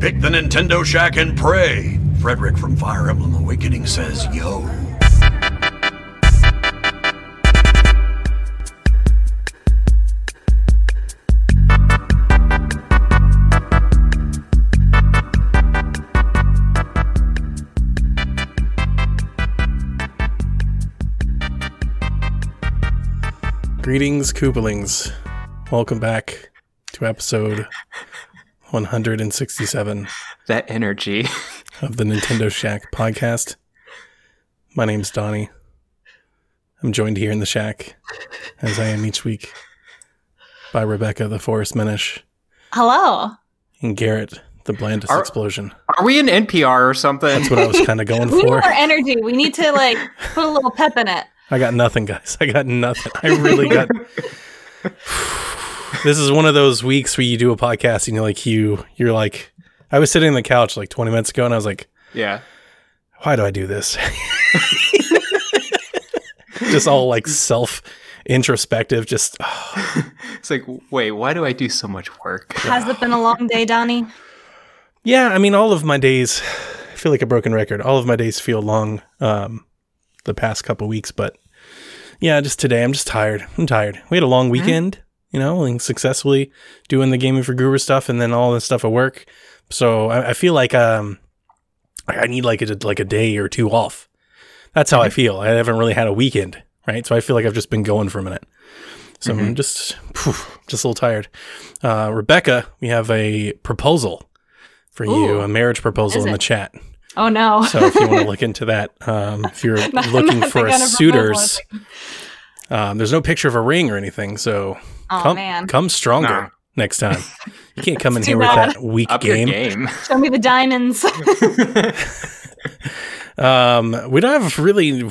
Pick the Nintendo Shack and pray. Frederick from Fire Emblem Awakening says, yo. Greetings, Koopalings. Welcome back to episode 167 That energy. of the Nintendo Shack podcast. My name's Donnie. I'm joined here in the shack, as I am each week, by Rebecca, the Forest Minish, Hello. and Garrett, the Blandest Are- Explosion. Are we in NPR or something? That's what I was kind of going We need for. more energy. We need to like put a little pep in it. I got nothing, guys. I got nothing. I really got. this is one of those weeks where you do a podcast and you're like, you, you're like, I was sitting on the couch like 20 minutes ago and I was like, yeah. why do I do this? just all like self introspective. Just It's like, wait, why do I do so much work? Has it been a long day, Donnie? yeah. I mean, all of my days. I feel like a broken record. All of my days feel long. Um, the past couple weeks, but yeah, just today I'm just tired. I'm tired. We had a long weekend, you know, and successfully doing the gaming for Guru stuff, and then all this stuff at work. So I, I feel like um, I need like a like a day or two off. That's how I feel. I haven't really had a weekend, right? So I feel like I've just been going for a minute. So I'm just just a little tired. Uh, Rebecca, we have a proposal for you, a marriage proposal in the chat. Oh no. So if you want to look into that, um, if you're looking for suitors, proposal um, there's no picture of a ring or anything. So oh come man. come stronger Nah. next time. You can't come in here too with that weak game. game. Show me the diamonds. Um, we don't have really. We're,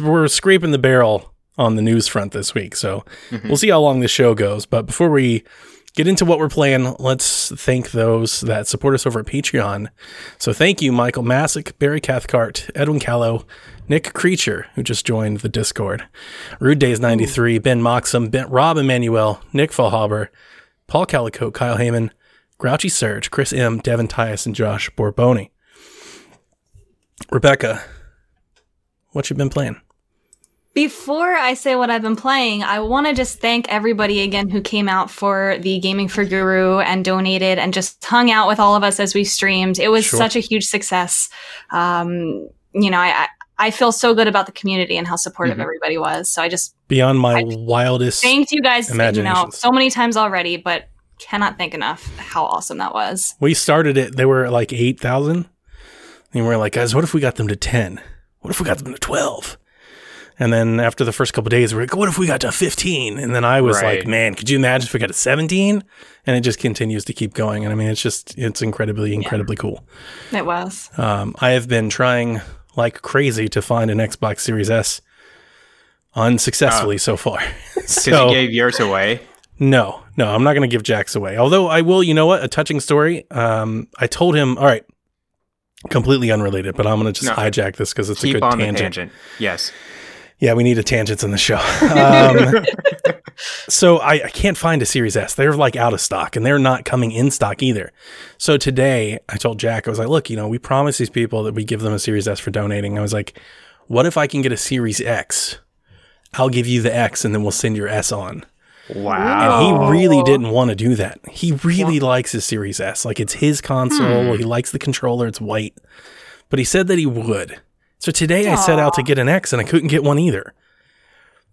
we're scraping the barrel on the news front this week, so we'll see how long the show goes. But before we get into what we're playing, let's thank those that support us over at Patreon. So thank you, Michael Masick, Barry Cathcart, Edwin Callow, Nick Creature, who just joined the Discord, Rude Days 93, Ben Moxham, ben, Rob Emanuel, Nick Fallhaber, Paul Calico, Kyle Heyman, Grouchy Surge, Chris M, Devin Tyus, and Josh Borboni. Rebecca, what you been playing? Before I say what I've been playing, I want to just thank everybody again who came out for the Gaming for Guru and donated and just hung out with all of us as we streamed. It was Sure. such a huge success. Um, you know, I, I feel so good about the community and how supportive Mhm. everybody was. So I just Beyond my I- wildest. Thank you guys, you know, so many times already, but cannot thank enough how awesome that was. We started it, they were like 8,000. And we're like, guys, what if we got them to 10? What if we got them to 12? And then after the first couple days, we are like, what if we got to 15? And then I was Right. like, man, could you imagine if we got to 17? And it just continues to keep going. And I mean, it's just, it's incredibly, incredibly cool. It was. Um, I have been trying like crazy to find an Xbox Series S unsuccessfully so far. So, you gave yours away. No, no, I'm not going to give Jack's away. Although I will, you know what? A touching story. Um, I told him, all right, completely unrelated, but I'm going to just No. hijack this because it's a Keep good on tangent. the tangent. Yes. Yeah, we need a tangents in the show. Um, so I, I can't find a Series S. They're like out of stock and they're not coming in stock either. So today I told Jack, I was like, look, you know, we promised these people that we give them a Series S for donating. I was like, what if I can get a Series X? I'll give you the X and then we'll send your S on. Wow. And he really didn't want to do that. He really likes his Series S. Like it's his console. Hmm. He likes the controller. It's white. But he said that he would. So today I set out to get an X and I couldn't get one either.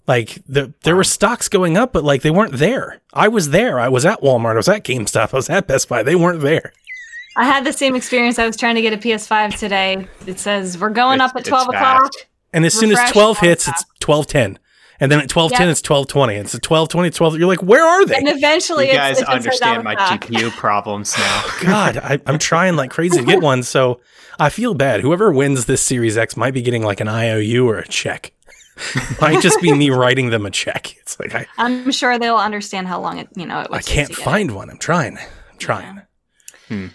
Like the, there were stocks going up, but like they weren't there. I was there. I was at Walmart. I was at GameStop. I was at Best Buy. They weren't there. I had the same experience. I was trying to get a PS5 today. It says we're going It's- up at 12 o'clock. And as soon as 12 hits, that. it's 1210. And then at 1210, Yep. it's 1220. It's at 1220, 12. You're like, where are they? And eventually, You guys it just says understand my of. GPU problems now. God, I, I'm trying like crazy to get one. So I feel bad. Whoever wins this Series X might be getting like an IOU or a check. might just be me writing them a check. It's like I, I'm sure they'll understand how long it, you know, it would I can't to get find one. I'm trying. I'm trying. it.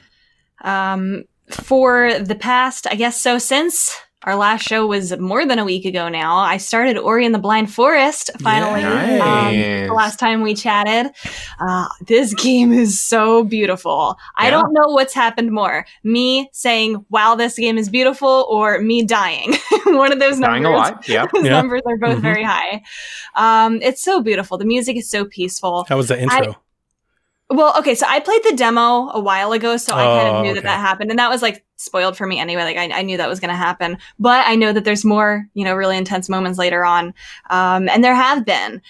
Um, for the past, I guess so since our last show was more than a week ago now. I started Ori and the Blind Forest finally. Yeah. Um, the last time we chatted. Uh, this game is so beautiful. I don't know what's happened more me saying, wow, this game is beautiful, or me dying. One of those Dying a numbers. lot. Yeah. Those Yeah. numbers are both Mhm. very high. Um, it's so beautiful. The music is so peaceful. How was the intro? Well, okay, so I played the demo a while ago, so I kind Oh, of knew that okay. that happened, and that was like spoiled for me anyway. Like I, I knew that was going to happen, but I know that there's more, you know, really intense moments later on, um, and there have been.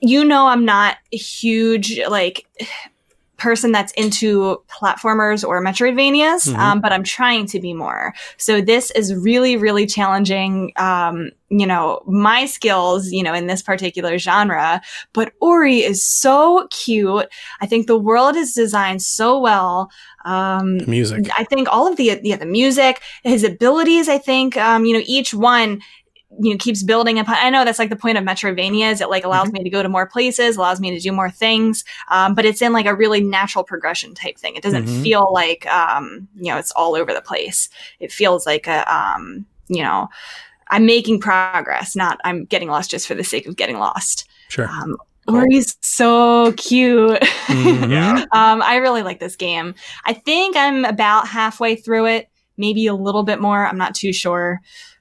You know, I'm not a huge like person that's into platformers or Metroidvanias, Mhm. um, but I'm trying to be more. So this is really, really challenging. Um, you know, my skills, you know, in this particular genre, but Ori is so cute. I think the world is designed so well. Um, music. I think all of the yeah the music, his abilities. I think um, you know each one you know keeps building upon. I know that's like the point of Metroidvania is it like allows me to go to more places, allows me to do more things, um, but it's in like a really natural progression type thing. It doesn't Mhm. feel like um, you know it's all over the place. It feels like a um, you know I'm making progress, not I'm getting lost just for the sake of getting lost. Sure. Um, Ori's so cute. Mhm. Yeah. Um, I really like this game. I think I'm about halfway through it, maybe a little bit more. I'm not too sure.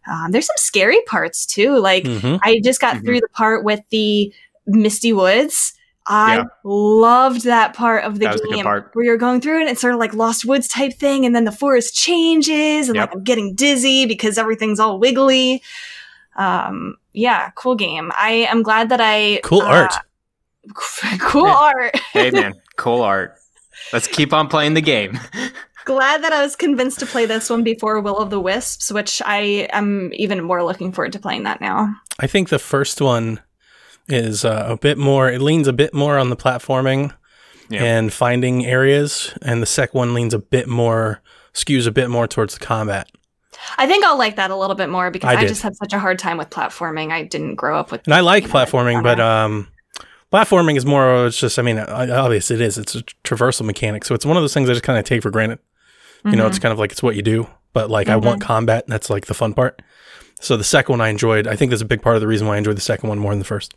Um, there's some scary parts too. Like Mhm. I just got Mhm. through the part with the misty woods. I Yeah. loved that part of the That was a good game where you're going through and It's sort of like Lost Woods type thing, and then the forest changes, and Yep. like I'm getting dizzy because everything's all wiggly. Um, yeah, cool game. I am glad that I Cool uh, art. cool art. Hey man, cool art. Let's keep on playing the game. glad that I was convinced to play this one before Will of the Wisps, which I am even more looking forward to playing that now. I think the first one is uh, a bit more. It leans a bit more on the platforming Yeah. and finding areas, and the second one leans a bit more, skews a bit more towards the combat. I think I'll like that a little bit more because I I, just had such a hard time with platforming. I didn't grow up with And I like platforming, but um, platforming is more. It's just. I mean, uh, obviously it is. It's a traversal mechanic, so it's one of those things I just kind of take for granted. You know, it's kind of like it's what you do, but like I want combat. And that's like the fun part. So the second one I enjoyed. I think that's a big part of the reason why I enjoyed the second one more than the first.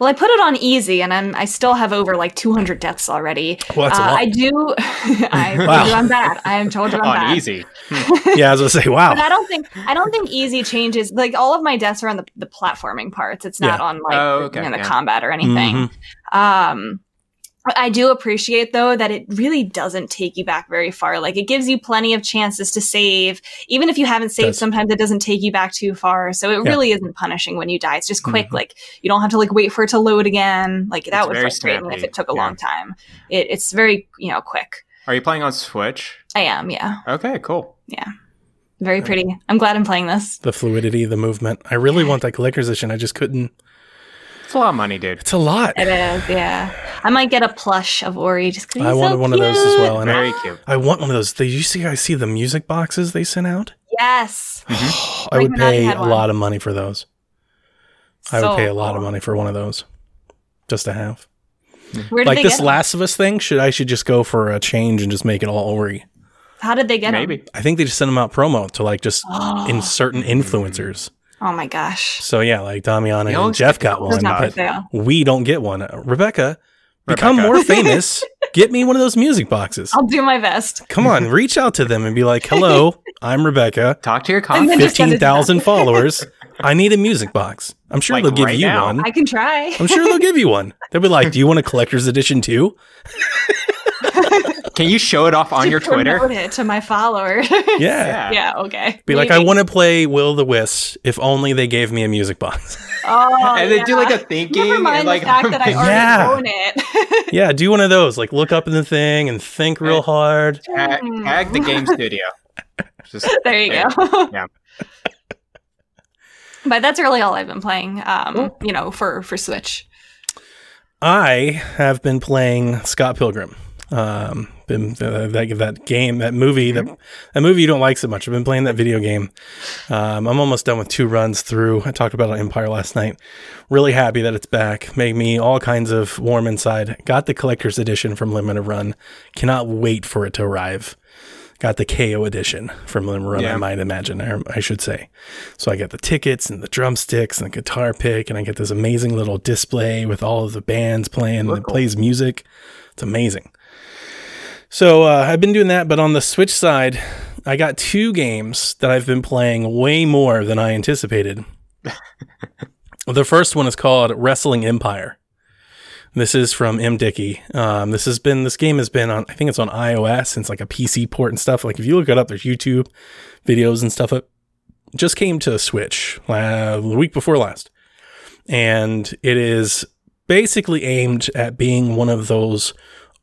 well, I put it on easy, and I'm I still have over like 200 deaths already. Well, that's a Uh, lot. I do. i wow. you i'm bad. I am told you I'm on bad. easy. yeah, I was gonna say, wow. But wow. I don't think I don't think easy changes. Like all of my deaths are on the, the platforming parts. It's not Yeah. on like Oh, the- okay, you know, the yeah. combat or anything. Mhm. Um, I do appreciate though that it really doesn't take you back very far. Like it gives you plenty of chances to save, even if you haven't saved. Does. Sometimes it doesn't take you back too far, so it Yeah. really isn't punishing when you die. It's just quick. Mhm. Like you don't have to like wait for it to load again. Like that It's would very frustrate me if it took a yeah. long time. It, it's very you know quick. Are you playing on Switch? I am, yeah, Okay, cool. Yeah. Very pretty. I'm glad I'm playing this. The fluidity, the movement. I really want that collector's edition. I just couldn't. It's a lot of money, dude. It's a lot. It is, yeah. I might get a plush of Ori just because I wanted one of those as well, and I, Very cute. I want one of those. Did you see? I see the music boxes they sent out. Yes, mm-hmm. I would pay a lot of money for those. I would pay a lot of money for one of those, just to have. Where did Like they this get 'em? Last of Us thing. Should I should just go for a change and just make it all Ori? How did they get Maybe. I think they just sent them out promo to like just Oh. in certain influencers. Oh my gosh. So yeah, like Damiana You know, and Jeff got one, not but sale. we don't get one. Uh, Rebecca, become more famous. Get me one of those music boxes. I'll do my best. Come on, reach out to them and be like, "Hello, I'm Rebecca. Talk to your And coffee. then- just send it Fifteen to them. thousand followers. I need a music box. I'm sure Like they'll give right you now. one. I can try. I'm sure they'll give you one. They'll be like, "Do you want a collector's edition too?" Can you show it off on your Twitter? Promote it to my followers. Yeah. yeah. Okay. Be like, I want to play Will the Wisp if only they gave me a music box. Oh, and then do like a thinking Never mind and like the fact that I already Yeah. own it. yeah, do one of those. Like, look up in the thing and think real hard. tag, tag the game studio. Just there you Yeah. go. Yeah. But that's really all I've been playing. Um, you know, for for Switch. I have been playing Scott Pilgrim. Um, been uh, that that game, that movie, that that movie you don't like so much. I've been playing that video game. Um, I'm almost done with two runs through. I talked about Empire last night. Really happy that it's back. Made me all kinds of warm inside. Got the collector's edition from Limited Run. Cannot wait for it to arrive got the KO edition from Limb Run, I might imagine, or I should say. So I get the tickets and the drumsticks and the guitar pick, and I get this amazing little display with all of the bands playing and it plays music. It's amazing. So uh, I've been doing that, but on the Switch side, I got two games that I've been playing way more than I anticipated. the first one is called Wrestling Empire. This is from MDickie. Um, this has been this game has been on I think it's on iOS and it's like a PC port and stuff. Like if you look it up, there's YouTube videos and stuff. It just came to Switch uh, the week before last, and it is basically aimed at being one of those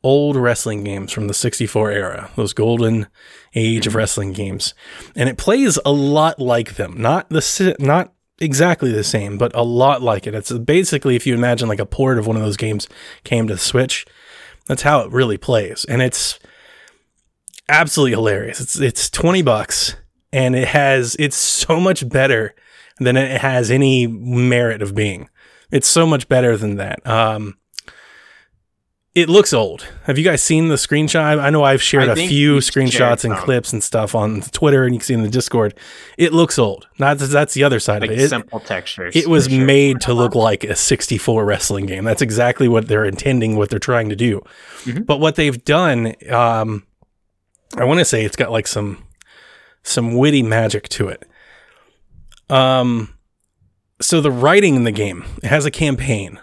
old wrestling games from the 64 era, those golden age of wrestling games. And it plays a lot like them. Not the not exactly the same, but a lot like it. It's basically if you imagine like a port of one of those games came to Switch, that's how it really plays. And it's absolutely hilarious. It's it's 20 bucks and it has it's so much better than it has any merit of being. It's so much better than that. Um it looks old. Have you guys seen the screenshot? I know I've shared I a few screenshots and clips and stuff on Twitter, and you can see in the Discord. It looks old. Not that that's the other side Like of it. Simple textures. it was sure. made to look like a 64 wrestling game. That's exactly what they're intending, what they're trying to do. Mhm. But what they've done, um, I want to say it's got like some some witty magic to it. Um, so the writing in the game it has a campaign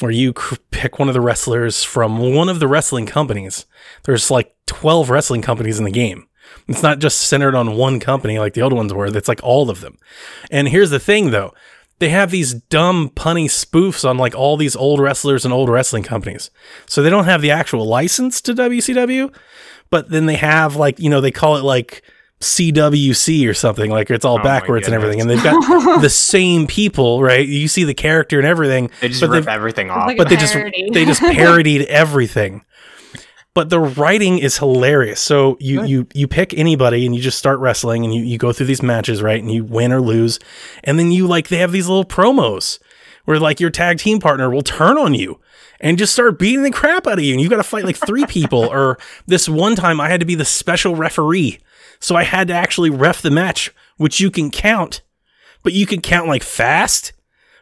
where you pick one of the wrestlers from one of the wrestling companies. There's like 12 wrestling companies in the game. It's not just centered on one company like the old ones were. It's like all of them. And here's the thing though. They have these dumb punny spoofs on like all these old wrestlers and old wrestling companies. So they don't have the actual license to WCW, but then they have like, you know, they call it like CWC or something. Like it's all Oh backwards and everything. And they've got the same people, right? You see the character and everything. They just but rip everything off. like but they just they just parodied everything. But the writing is hilarious. So you Good. you you pick anybody and you just start wrestling and you, you go through these matches, right? And you win or lose. And then you like they have these little promos where like your tag team partner will turn on you and just start beating the crap out of you. And you got to fight like three people. Or this one time I had to be the special referee. So I had to actually ref the match, which you can count, but you can count like fast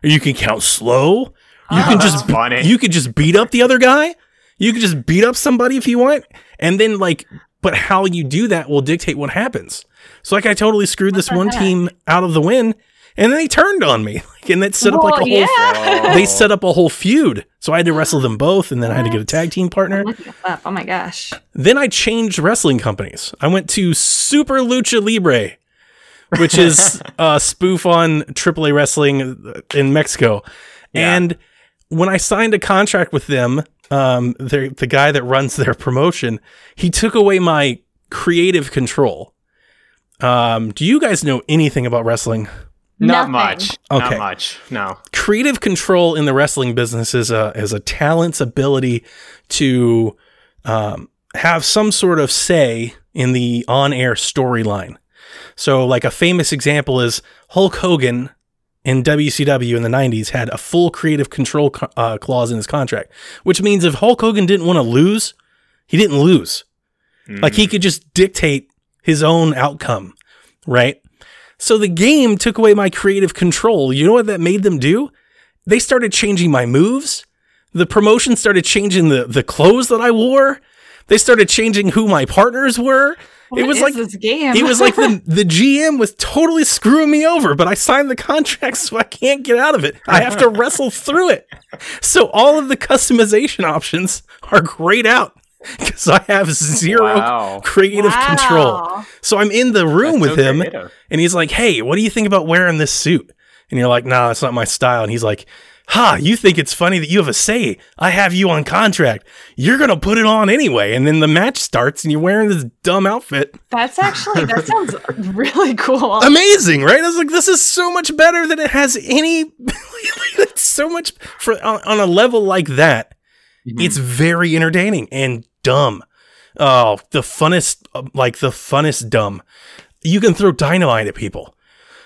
or you can count slow. You can just funny. you could just beat up the other guy. You could just beat up somebody if you want, and then like, but how you do that will dictate what happens. So like, I totally screwed this one heck? team out of the win, and then they turned on me, like, and that set up like a Well, whole. yeah. They set up a whole feud, so I had to wrestle them both, and then I had to get a tag team partner. I'm looking this up. Oh my gosh. Then I changed wrestling companies. I went to Super Lucha Libre, which is a spoof on AAA wrestling in Mexico. Yeah. And when I signed a contract with them, um, the the guy that runs their promotion, he took away my creative control. Um, do you guys know anything about wrestling? Not Nothing. much. Okay. Not much. No. creative control in the wrestling business is a is a talent's ability to um, have some sort of say in the on air storyline. So, like a famous example is Hulk Hogan in WCW in the '90s had a full creative control co- uh, clause in his contract, which means if Hulk Hogan didn't want to lose, he didn't lose. Like he could just dictate his own outcome, right? So the game took away my creative control. You know what that made them do? They started changing my moves. The promotion started changing the, the clothes that I wore. They started changing who my partners were. What it was like this game. it was like the the GM was totally screwing me over, but I signed the contract so I can't get out of it. I have to wrestle through it. So all of the customization options are grayed out because I have zero Wow. creative control. So I'm in the room That's with so him creative. and he's like, "Hey, what do you think about wearing this suit?" And you're like, "Nah, it's not my style." And he's like, "Ha, you think it's funny that you have a say? I have you on contract. You're gonna put it on anyway." And then the match starts, and you're wearing this dumb outfit. That's actually that sounds really cool. Amazing, right? I was like, "This is so much better than it has any." it's so much for on, on a level like that. Mhm. It's very entertaining and dumb. Oh, the funnest, like the funnest dumb. You can throw dynamite at people,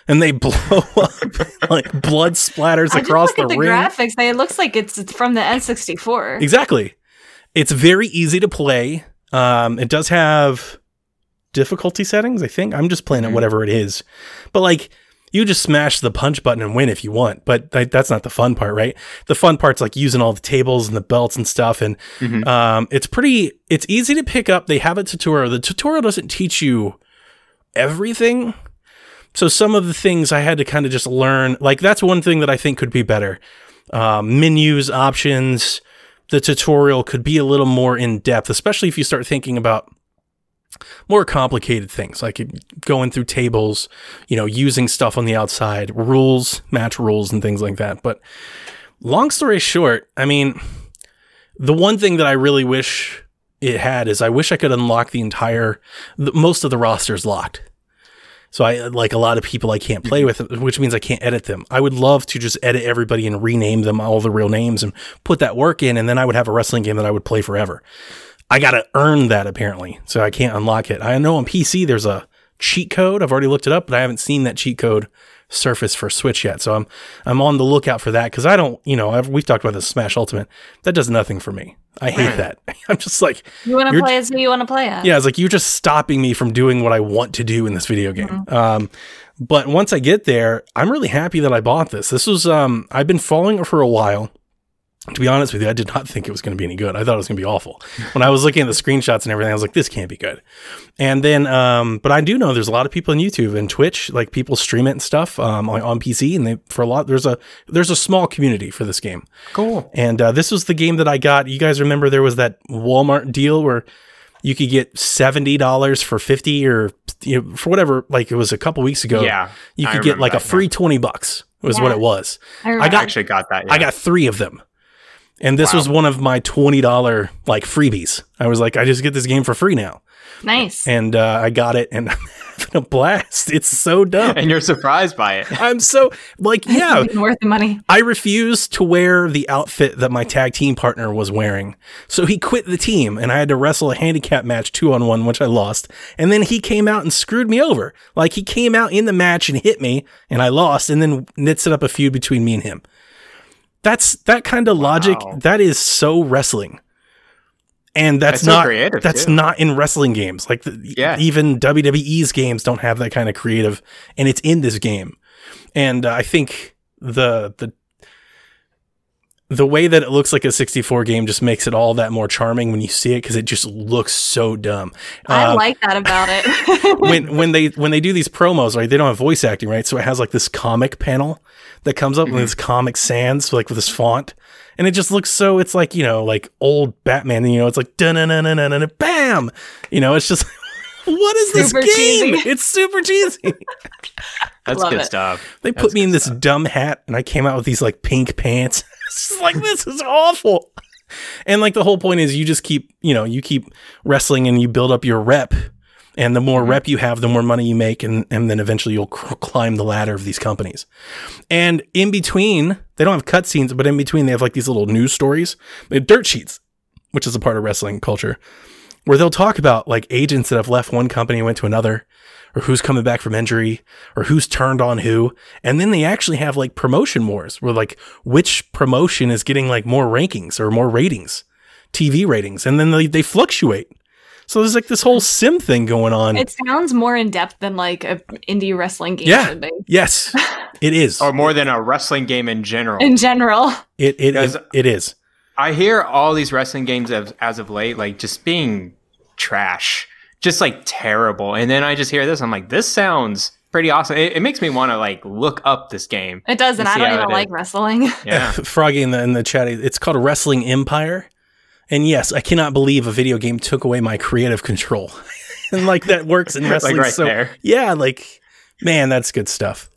and they blow up like blood splatters I just across look the at the ring. graphics. It looks like it's from the N64. Exactly. It's very easy to play. Um, it does have difficulty settings. I think I'm just playing Mm-hmm. at whatever it is, but like you just smash the punch button and win if you want. But th- that's not the fun part, right? The fun part's like using all the tables and the belts and stuff, and Mhm. um, it's pretty. It's easy to pick up. They have a tutorial. The tutorial doesn't teach you everything. So some of the things I had to kind of just learn. Like that's one thing that I think could be better. Um, menus, options. The tutorial could be a little more in depth, especially if you start thinking about more complicated things like going through tables, you know, using stuff on the outside, rules, match rules, and things like that. But long story short, I mean, the one thing that I really wish it had is I wish I could unlock the entire, the, most of the rosters locked. So I like a lot of people I can't play with, which means I can't edit them. I would love to just edit everybody and rename them all the real names and put that work in, and then I would have a wrestling game that I would play forever. I gotta earn that apparently, so I can't unlock it. I know on PC there's a cheat code. I've already looked it up, but I haven't seen that cheat code surface for Switch yet. So I'm I'm on the lookout for that because I don't, you know, I've, we've talked about the Smash Ultimate. That does nothing for me. I hate that. I'm just like, You want to play as who you want to play as. yeah, it's like you're just stopping me from doing what I want to do in this video game. Mm-hmm. Um, but once I get there, I'm really happy that I bought this. This was um, I've been following it for a while. To be honest with you, I did not think it was going to be any good. I thought it was going to be awful. When I was looking at the screenshots and everything, I was like, "This can't be good." And then, um, but I do know there's a lot of people on YouTube and Twitch, like people stream it and stuff um, on, on PC, and they for a lot there's a there's a small community for this game. Cool. And uh, this was the game that I got. You guys remember there was that Walmart deal where you could get seventy dollars for fifty, or you know, for whatever. Like it was a couple weeks ago. Yeah, you could get like a that free twenty bucks. Was what it was. I. I I got- actually got that. I got three of them, and this Wow. was one of my twenty dollar like freebies. I was like, I just get this game for free now, nice. and uh, I got it, and I'm having a blast. It's so dumb. and you're surprised by it. I'm so like, yeah, It's worth the money. I refused to wear the outfit that my tag team partner was wearing. So he quit the team and I had to wrestle a handicap match two on one, which I lost. And then he came out and screwed me over. Like he came out in the match and hit me and I lost and then knits it up a feud between me and him. That's that kind of logic. That is so wrestling. And that's, That's so not creative, that's too. not in wrestling games. Like the, Yeah. even WWE's games don't have that kind of creative and it's in this game. And uh, I think the the the way that it looks like a 64 game just makes it all that more charming when you see it because it just looks so dumb. I Um, like that about it. when when they when they do these promos, right? They don't have voice acting, right? So it has like this comic panel that comes up mm-hmm. with this comic sans, like with this font, and it just looks so. It's like you know, like old Batman. You know, it's like dun dun dun dun dun bam. You know, it's just what is this Super game? cheesy. It's super cheesy. That's good it. stuff. They put me in this stuff. dumb hat, and I came out with these like pink pants. it's like this is awful. And like the whole point is, you just keep, you know, you keep wrestling and you build up your rep. And the Mm-hmm. more rep you have, the more money you make, and, and then eventually you'll cr- climb the ladder of these companies. And in between, they don't have cutscenes, but in between, they have like these little news stories, they have dirt sheets, which is a part of wrestling culture, where they'll talk about like agents that have left one company and went to another, or who's coming back from injury, or who's turned on who. And then they actually have like promotion wars where like which promotion is getting like more rankings or more ratings, TV ratings. And then they, they fluctuate. So there's like this whole sim thing going on. it sounds more in depth than like a indie wrestling game Yeah. should be. yes, it is. Or more than a wrestling game in general. In general. It it, it, it is. I hear all these wrestling games as, as of late, like just being trash, just like terrible. And then I just hear this, I'm like, this sounds pretty awesome. It, it makes me want to like look up this game. It does, and I don't even like is. wrestling. Yeah. Froggy in the in the chat. It's called Wrestling Empire, and yes, I cannot believe a video game took away my creative control, and like that works in wrestling. right so there. yeah, like man, that's good stuff.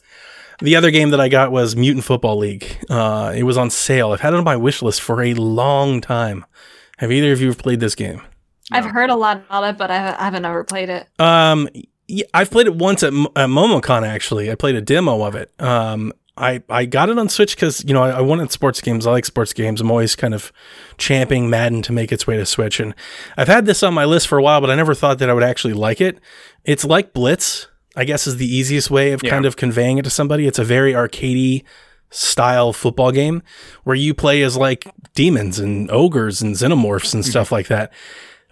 The other game that I got was Mutant Football League. Uh, it was on sale. I've had it on my wish list for a long time. Have either of you played this game? I've heard a lot about it, but I I haven't ever played it. Um, yeah, I've played it once at, Mo- at MomoCon. Actually, I played a demo of it. Um, I I got it on Switch because you know I, I wanted sports games. I like sports games. I'm always kind of champing Madden to make its way to Switch, and I've had this on my list for a while, but I never thought that I would actually like it. It's like Blitz, I guess, is the easiest way of Yeah. kind of conveying it to somebody. It's a very arcadey style football game where you play as like demons and ogres and xenomorphs and mm-hmm. stuff like that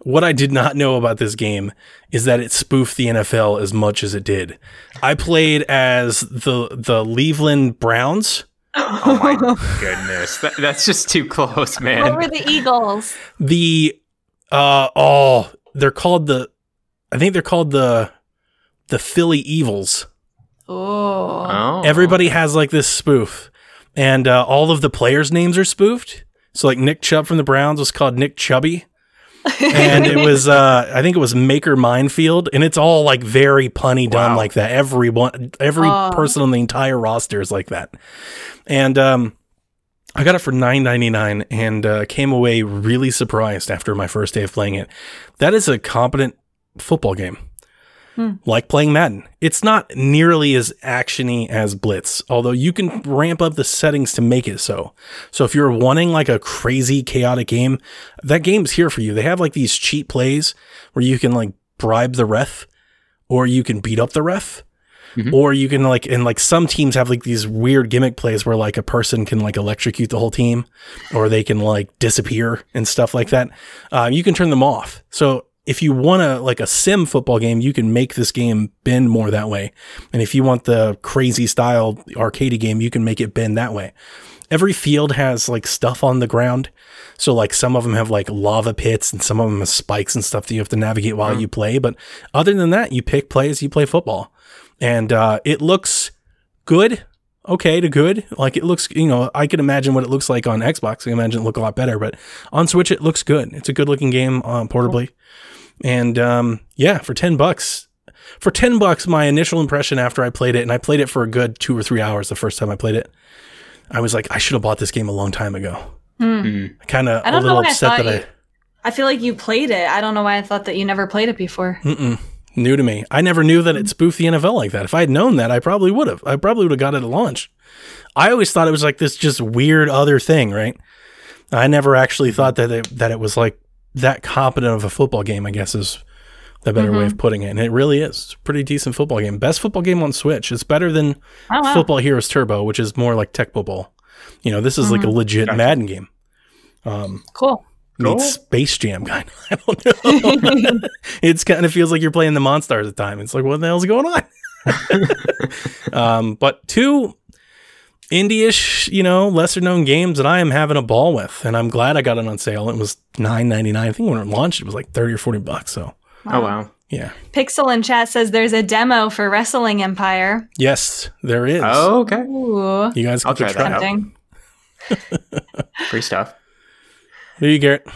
what I did not know about this game is that it spoofed the NFL as much as it did. I played as the the Cleveland Browns. Oh my goodness, that, that's just too close, man. what man. were the Eagles? The uh oh, they're called the I think they're called the the Philly Evils. Oh. Oh, Everybody has like this spoof, and uh, all of the players' names are spoofed. So like Nick Chubb from the Browns was called Nick Chubby. And it was uh I think it was Maker Minefield and it's all like very punny dumb Wow. like that. Everyone every Oh. person on the entire roster is like that. And um I got it for nine ninety nine and uh, came away really surprised after my first day of playing it. That is a competent football game. Like playing Madden. It's not nearly as actiony as Blitz, although you can ramp up the settings to make it so. So if you're wanting like a crazy chaotic game, that game's here for you. They have like these cheat plays where you can like bribe the ref or you can beat up the ref. Mhm. Or you can like and like some teams have like these weird gimmick plays where like a person can like electrocute the whole team, or they can like disappear and stuff like that. Uh, you can turn them off. So if you want a like a sim football game, you can make this game bend more that way. And if you want the crazy style arcade game, you can make it bend that way. Every field has like stuff on the ground. So like some of them have like lava pits and some of them have spikes and stuff that you have to navigate while you play. But other than that, you pick plays, you play football. And uh, it looks good, okay to good. Like it looks, you know, I can imagine what it looks like on Xbox. I can imagine it look a lot better, but on Switch it looks good. It's a good looking game um, portably. And um, yeah, for 10 bucks, for 10 bucks, my initial impression after I played it, and I played it for a good two or three hours the first time I played it, I was like, I should have bought this game a long time ago. Hmm. Kind of a don't know little why I upset thought that you- I feel like you played it. I don't know why I thought that you never played it before. Mm-mm, new to me. I never knew that it spoofed the NFL like that. If I had known that, I probably would have. I probably would have got it at launch. I always thought it was like this just weird other thing, right? I never actually thought that it, that it was like that competent of a football game. I guess is the better way of putting it, and it really is. It's a pretty decent football game. Best football game on Switch. It's better than Oh, wow. Football Heroes Turbo, which is more like Tech Football. You know, this is like a legit Gotcha. Madden game. Um, Cool. Cool. meets Space Jam kind of. I don't know. it's kind of feels like you're playing the Monstars at the time. It's like, what the hell's going on? um, but two indie-ish, you know, lesser known games that I am having a ball with, and I'm glad I got it on sale. It was nine ninety nine. I think when it launched, it was like thirty or forty bucks. So Oh wow. yeah, Pixel in chat says there's a demo for Wrestling Empire. yes, there is. Oh, okay. Ooh. you guys can I'll try subscribe. that out. Free stuff. There you Garrett.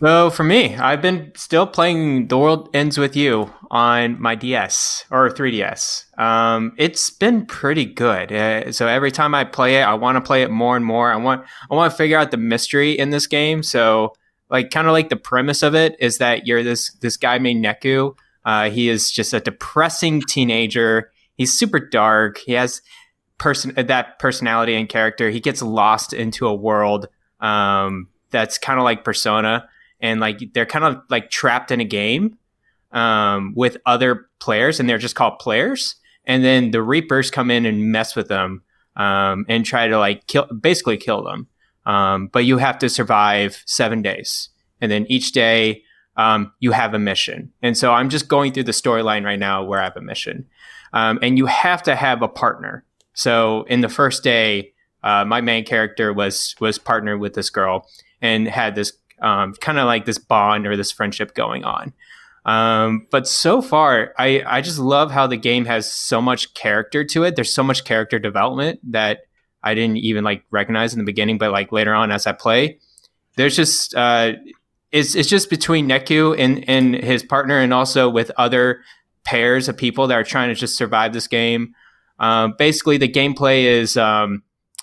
So for me, I've been still playing The World Ends with You on my DS or 3DS. Um, it's been pretty good. Uh, so every time I play it, I want to play it more and more. I want I want to figure out the mystery in this game. So like kind of like the premise of it is that you're this this guy named Neku. Uh, he is just a depressing teenager. He's super dark. He has person that personality and character. He gets lost into a world um, that's kind of like Persona and like they're kind of like trapped in a game um, with other players, and they're just called players. And then the Reapers come in and mess with them um, and try to like kill, basically kill them. Um, but you have to survive seven days, and then each day um, you have a mission. And so I'm just going through the storyline right now where I have a mission, um, and you have to have a partner. So in the first day, uh, my main character was was partnered with this girl and had this um, kind of like this bond or this friendship going on. Um, but so far, I, I just love how the game has so much character to it. There's so much character development that I didn't even like recognize in the beginning, but like later on as I play, there's just uh, it's it's just between Neku and and his partner, and also with other pairs of people that are trying to just survive this game. Um, basically, the gameplay is um,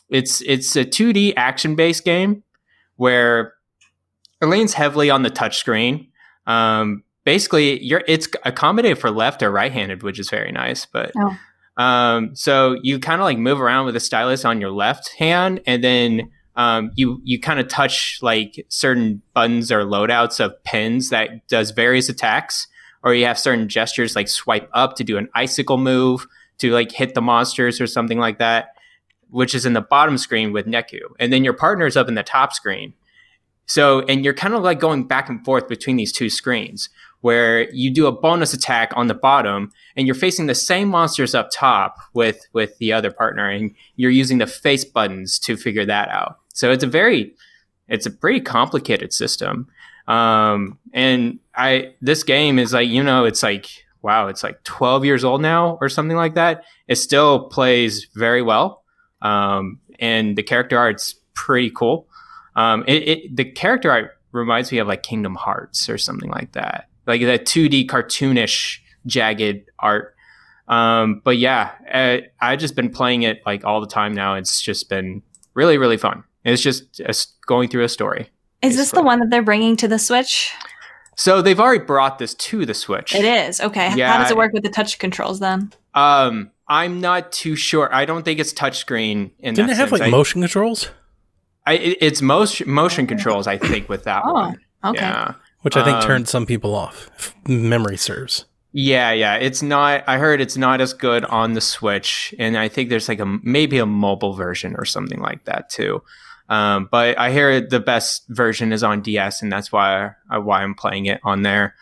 it's it's a 2D action based game where it leans heavily on the touchscreen. Um, basically, you're it's accommodated for left or right handed, which is very nice. But Oh. um, so you kind of like move around with a stylus on your left hand, and then um, you you kind of touch like certain buttons or loadouts of pins that does various attacks, or you have certain gestures like swipe up to do an icicle move to like hit the monsters or something like that, which is in the bottom screen with Neku, and then your partner's up in the top screen So, and you're kind of like going back and forth between these two screens where you do a bonus attack on the bottom and you're facing the same monsters up top with with the other partner and you're using the face buttons to figure that out. So it's a very it's a pretty complicated system. Um, and I this game is like, you know, it's like wow, it's like 12 years old now or something like that. It still plays very well. Um, and the character art's pretty cool. Um, it, it, the character art reminds me of like Kingdom Hearts or something like that, like that 2D cartoonish jagged art. Um, but yeah, I, I just been playing it like all the time now. It's just been really, really fun. It's just it's going through a story. Is this the one that they're bringing to the Switch? So they've already brought this to the Switch. It is. Okay. How does it work with the touch controls then? Um, I'm not too sure. I don't think it's touchscreen in Didn't that it have sense. like I- motion controls? I, it's motion motion controls. I think with that Oh, one. okay. Yeah. Which I think Um, turned some people off, if memory serves. Yeah, yeah. It's not. I heard it's not as good on the Switch, and I think there's like a maybe a mobile version or something like that too. Um, but I hear the best version is on DS, and that's why uh, why I'm playing it on there.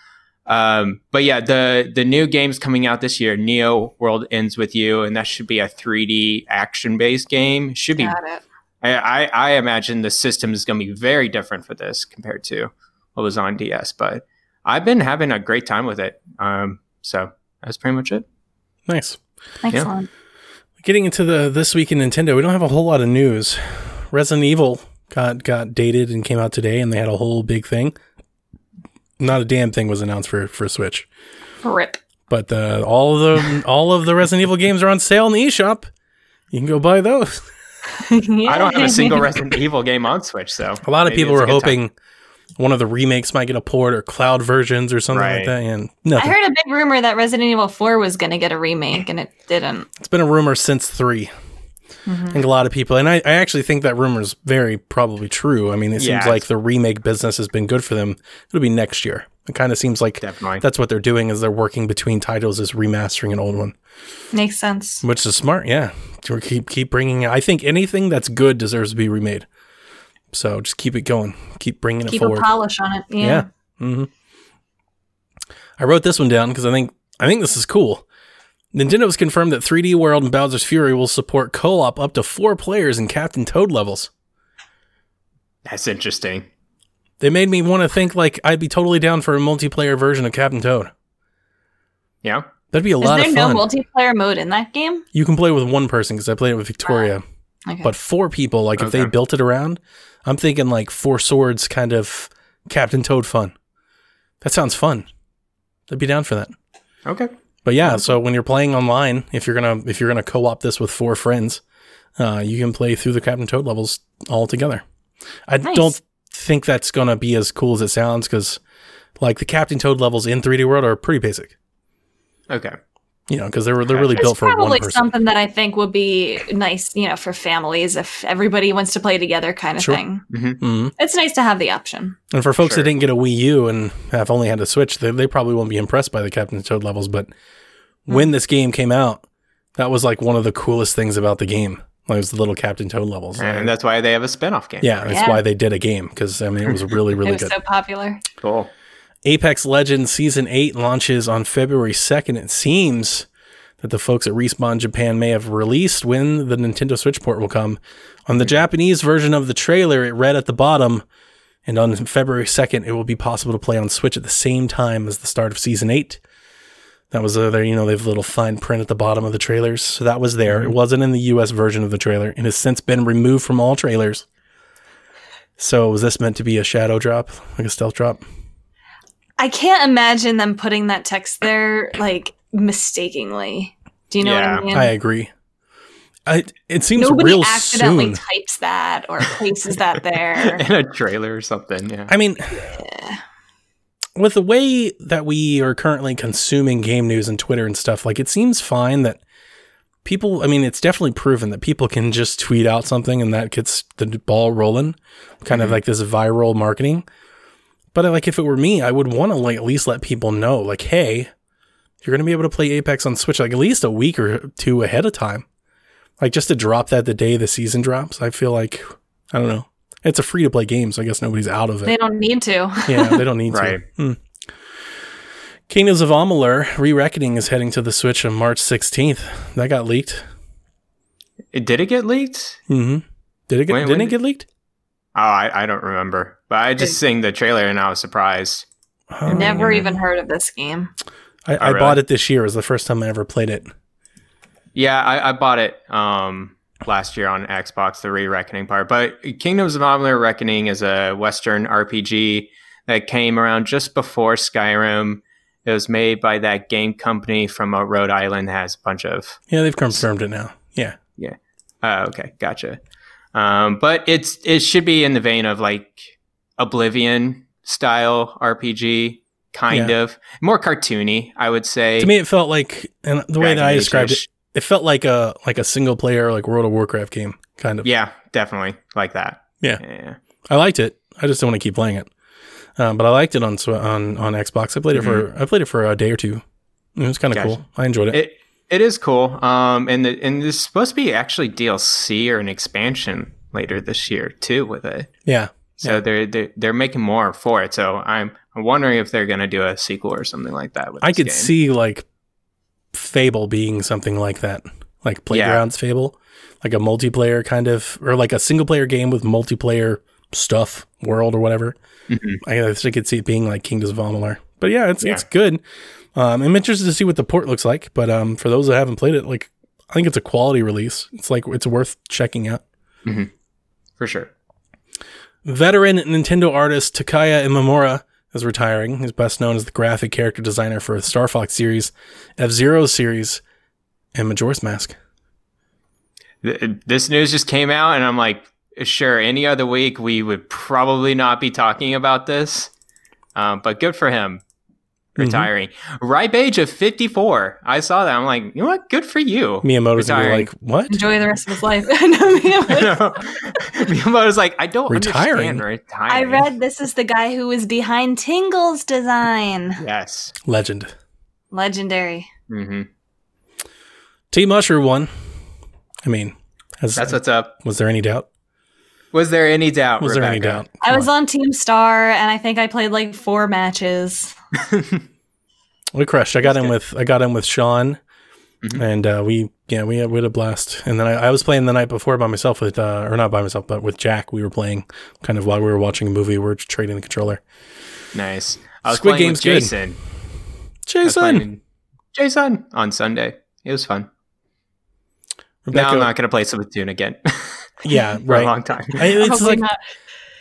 Um, but yeah, the the new games coming out this year, Neo World Ends with You, and that should be a 3D action based game. Should be. Got it. I, I, I imagine the system is going to be very different for this compared to what was on DS. But I've been having a great time with it. Um, so that's pretty much it. Nice. Excellent. Getting into the this week in Nintendo, we don't have a whole lot of news. Resident Evil got got dated and came out today, and they had a whole big thing. Not a damn thing was announced for for Switch, Rip. but the, all of the all of the Resident Evil games are on sale in the eShop. You can go buy those. I don't have a single Resident Evil game on Switch, so A lot of people were a good time. hoping one of the remakes might get a port or cloud versions or something like that, and I heard a big rumor that Resident Evil 4 was going to get a remake, and it didn't. It's been a rumor since 3 Mm-hmm. I think a lot of people, and I, I actually think that rumor is very probably true. I mean, it seems like the remake business has been good for them. It'll be next year. It kind of seems like Definitely. that's what they're doing is they're working between titles is remastering an old one, Makes sense. which is smart. Yeah, keep keep bringing. I think anything that's good deserves to be remade. So just keep it going. Keep bringing Keep it a polish on it. Yeah. Yeah. hmm I wrote this one down because I think I think this is cool. Nintendo has confirmed that 3D World and Bowser's Fury will support co-op up to four players in Captain Toad levels. That's interesting. They made me want to think like I'd be totally down for a multiplayer version of Captain Toad. Yeah. That'd be a Is lot there of no fun. multiplayer mode in that game? you can play with one person because I played it with Victoria, Okay. but four people. Like if they built it around, I'm thinking like four swords kind of Captain Toad fun. That sounds fun. I'd be down for that. Okay. But yeah, so when you're playing online, if you're gonna if you're gonna co-op this with four friends, uh, you can play through the Captain Toad levels all together. I Nice. don't think that's gonna be as cool as it sounds because, like, the Captain Toad levels in 3D World are pretty basic. Okay. You know, because they're they're really It's built for one probably person. something that I think would be nice, you know, for families if everybody wants to play together, kind of Sure. thing. hmm It's nice to have the option. And for folks that didn't get a Wii U and have only had a Switch, they, they probably won't be impressed by the Captain Toad levels. But when this game came out, that was like one of the coolest things about the game. Like, it was the little Captain Toad levels. And that's why they have a spin-off game. yeah, that's Yeah. why they did a game because I mean it was really really it was good. so popular. Cool. Apex Legends Season 8 launches on February 2nd. It seems that the folks at Respawn Japan may have released when the Nintendo Switch port will come. On the Japanese version of the trailer, it read at the bottom, and on February 2nd, it will be possible to play on Switch at the same time as the start of Season 8. That was uh, there, you know, they have a little fine print at the bottom of the trailers. So that was there. It wasn't in the US version of the trailer and has since been removed from all trailers. So was this meant to be a shadow drop, like a stealth drop? I can't imagine them putting that text there like mistakenly. Do you know Yeah, what I mean? I agree. I, it seems Nobody real accidentally soon. types that or places that there. In a trailer or something. Yeah. I mean, with the way that we are currently consuming game news and Twitter and stuff, like it seems fine that people, I mean, it's definitely proven that people can just tweet out something and that gets the ball rolling, kind of mm-hmm. like this viral marketing. But like, if it were me, I would want to like at least let people know, like, hey, you're going to be able to play Apex on Switch like at least a week or two ahead of time. Like just to drop that the day the season drops, I feel like I don't know. It's a free to play game, so I guess nobody's out of it. They don't need to. yeah, they don't need Right. to. Hmm. Kingdoms of Amalur Re Reckoning is heading to the Switch on March 16th. That got leaked. It- Did it get leaked? hmm Did it get? When- didn't when it did- get leaked? Oh, I, I don't remember. But I just seen the trailer and I was surprised. Oh. Never even heard of this game. I, Oh, I really? bought it this year. It was the first time I ever played it. Yeah, I, I bought it um last year on Xbox, the Re Reckoning part. But Kingdoms of Amalur Reckoning is a Western RPG that came around just before Skyrim. It was made by that game company from uh, Rhode Island. That has a bunch of Yeah, they've confirmed it now. Yeah. Yeah. Oh, okay, gotcha. Um, but it's it should be in the vein of like Oblivion style RPG, kind Yeah. of more cartoony, I would say. To me, it felt like, and the way that I described Age-ish. it felt like a like a single player like World of Warcraft game, kind of. Yeah, definitely like that. Yeah. yeah. I liked it. I just don't want to keep playing it. Um, but I liked it on on on Xbox. I played it for I played it for a day or two. It was kind of Mm-hmm. Gotcha. cool. I enjoyed it. It it is cool. Um, and the, and there's supposed to be actually DLC or an expansion later this year too with it. yeah. So Yeah. they're, they're they're making more for it. So I'm I'm wondering if they're gonna do a sequel or something like that. With I could game. see like Fable being something like that, like Playground's Fable, like a multiplayer kind of, or like a single player game with multiplayer stuff, world or whatever. Mhm. I guess I could see it being like Kingdoms of Amalur. But yeah, it's Yeah. it's good. Um, I'm interested to see what the port looks like. But um, for those that haven't played it, like I think it's a quality release. It's like it's worth checking out. for sure. Veteran Nintendo artist Takaya Imamura is retiring. He's best known as the graphic character designer for the Star Fox series, F Zero series, and Majora's Mask. This news just came out, and I'm like, sure. Any other week, we would probably not be talking about this. Um, but good for him retiring. Ripe age of 54. I saw that. I'm like, you know what? Good for you. Miyamoto's gonna be Retiring. like, what? Enjoy the rest of his life. I know, Miyamoto. Miyamoto's like, I don't Retiring? understand retiring. I read this is the guy who was behind Tingle's design. Yes. Legend. Legendary. hmm Team Usher won. I mean, has, That's what's up. was there any doubt? Was there any doubt? Was there any Rebecca? doubt? I Come was on Team Star, and I think I played like four matches. On. we crushed. I got in with I got in with Sean, Mhm. and uh, we yeah we had, we had a blast. And then I, I was playing the night before by myself with uh, or not by myself, but with Jack. We were playing kind of while we were watching a movie. We were trading the controller. Nice. I was Squid playing Game's with. Jason. I was Jason, Jason on Sunday. It was fun. Rebecca, now I'm not going to play Splatoon again yeah, for right. a long time. I, it's Hopefully like not.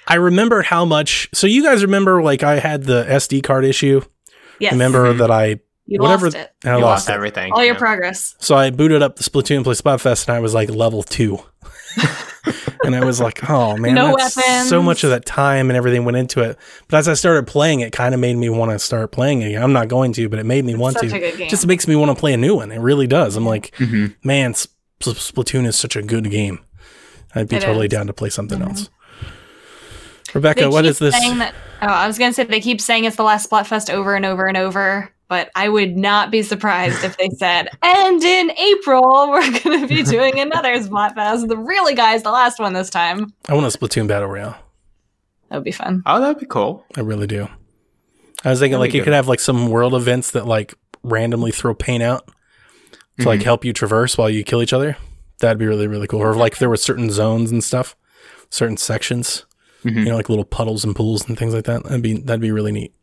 I remember how much. So you guys remember like I had the SD card issue. Yes. Remember Mhm. that I you whatever lost it. I you lost lost it. everything. All your yeah. progress. So I booted up the Splatoon and play Splatfest, and I was like level two. and I was like, oh man, No weapons. so much of that time and everything went into it. But as I started playing, it kind of made me want to start playing again. I'm not going to, but it made me want Such to. a good game. Just makes me want to play a new one. It really does. I'm like, Mhm. man, Splatoon is such a good game. I'd be It totally is. down to play something Mhm. else. Rebecca, They what keep is this? That, oh, I was gonna say they keep saying it's the last Splatfest over and over and over, but I would not be surprised if they said, "And in April, we're gonna be doing another Splatfest." The really guys, the last one this time. I want a Splatoon battle royale. That would be fun. Oh, that'd be cool. I really do. I was thinking That'd like you good. could have like some world events that like randomly throw paint out to like Mhm. help you traverse while you kill each other. That'd be really really cool. Or like there were certain zones and stuff, certain sections, Mhm. you know, like little puddles and pools and things like that. That'd be that'd be really neat.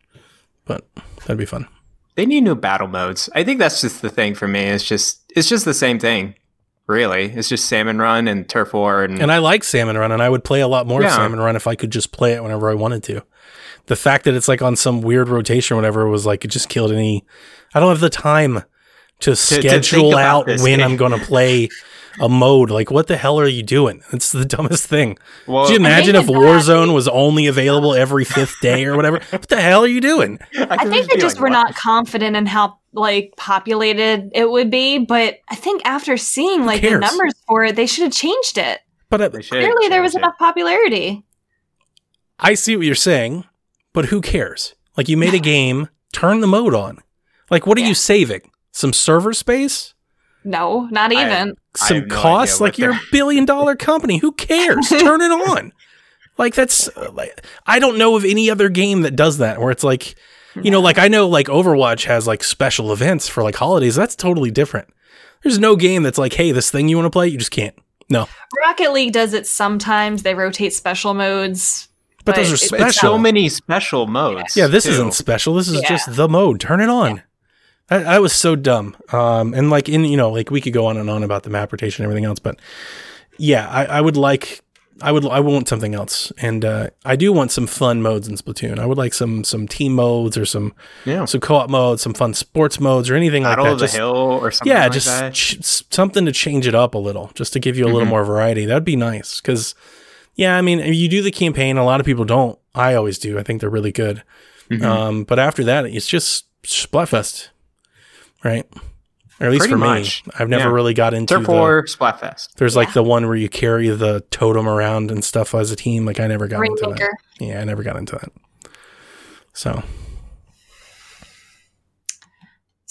But that'd be fun. They need new battle modes. I think that's just the thing for me. It's just it's just the same thing. Really, it's just Salmon Run and Turf War and, And I like Salmon Run, and I would play a lot more Yeah. Salmon Run if I could just play it whenever I wanted to. The fact that it's like on some weird rotation or whatever was like it just killed any. I don't have the time to think schedule about out when game. I'm going to play a mode. Like, what the hell are you doing? It's the dumbest thing. well, Could you imagine if it's not- Warzone was only available every fifth day or whatever? what the hell are you doing? I think they just were not confident in how like populated it would be, but I think after seeing like the numbers for it, they should have changed it. But uh, Clearly, there was enough popularity. I see what you're saying, but who cares? Like, you made a game, turn the mode on. Like, what are Yeah. you saving? Some server space? No, not even. I some have no costs like what you're a billion dollar company who cares turn it on Like that's uh, like I don't know of any other game that does that where it's like you know like I know like Overwatch has like special events for like holidays. That's totally different. There's no game that's like, "Hey, this thing you want to play, you just can't." No. Rocket League does it sometimes. They rotate special modes. But those are special. It's so many special modes. Yeah, this too. isn't special. This is Yeah. just the mode. Turn it on. That, that was so dumb. Um, and like in you know, like we could go on and on about the map rotation and everything else, but yeah, I, I would like, I would, I want something else, and uh, I do want some fun modes in Splatoon. I would like some some team modes or some Yeah. some co-op modes, some fun sports modes or anything like Battle that. of the Just Hill or something yeah, like just ch- something to change it up a little, just to give you a little Mhm. more variety. That'd be nice because, yeah, I mean, you do the campaign. A lot of people don't. I always do. I think they're really good. Mhm. Um, but after that, it's just Splatfest, right? Or at least Pretty for much. me, I've never Yeah. really got into. Turf The, War Splatfest. there's like the one where you carry the totem around and stuff as a team. Like I never got into that. Yeah, I never got into that. So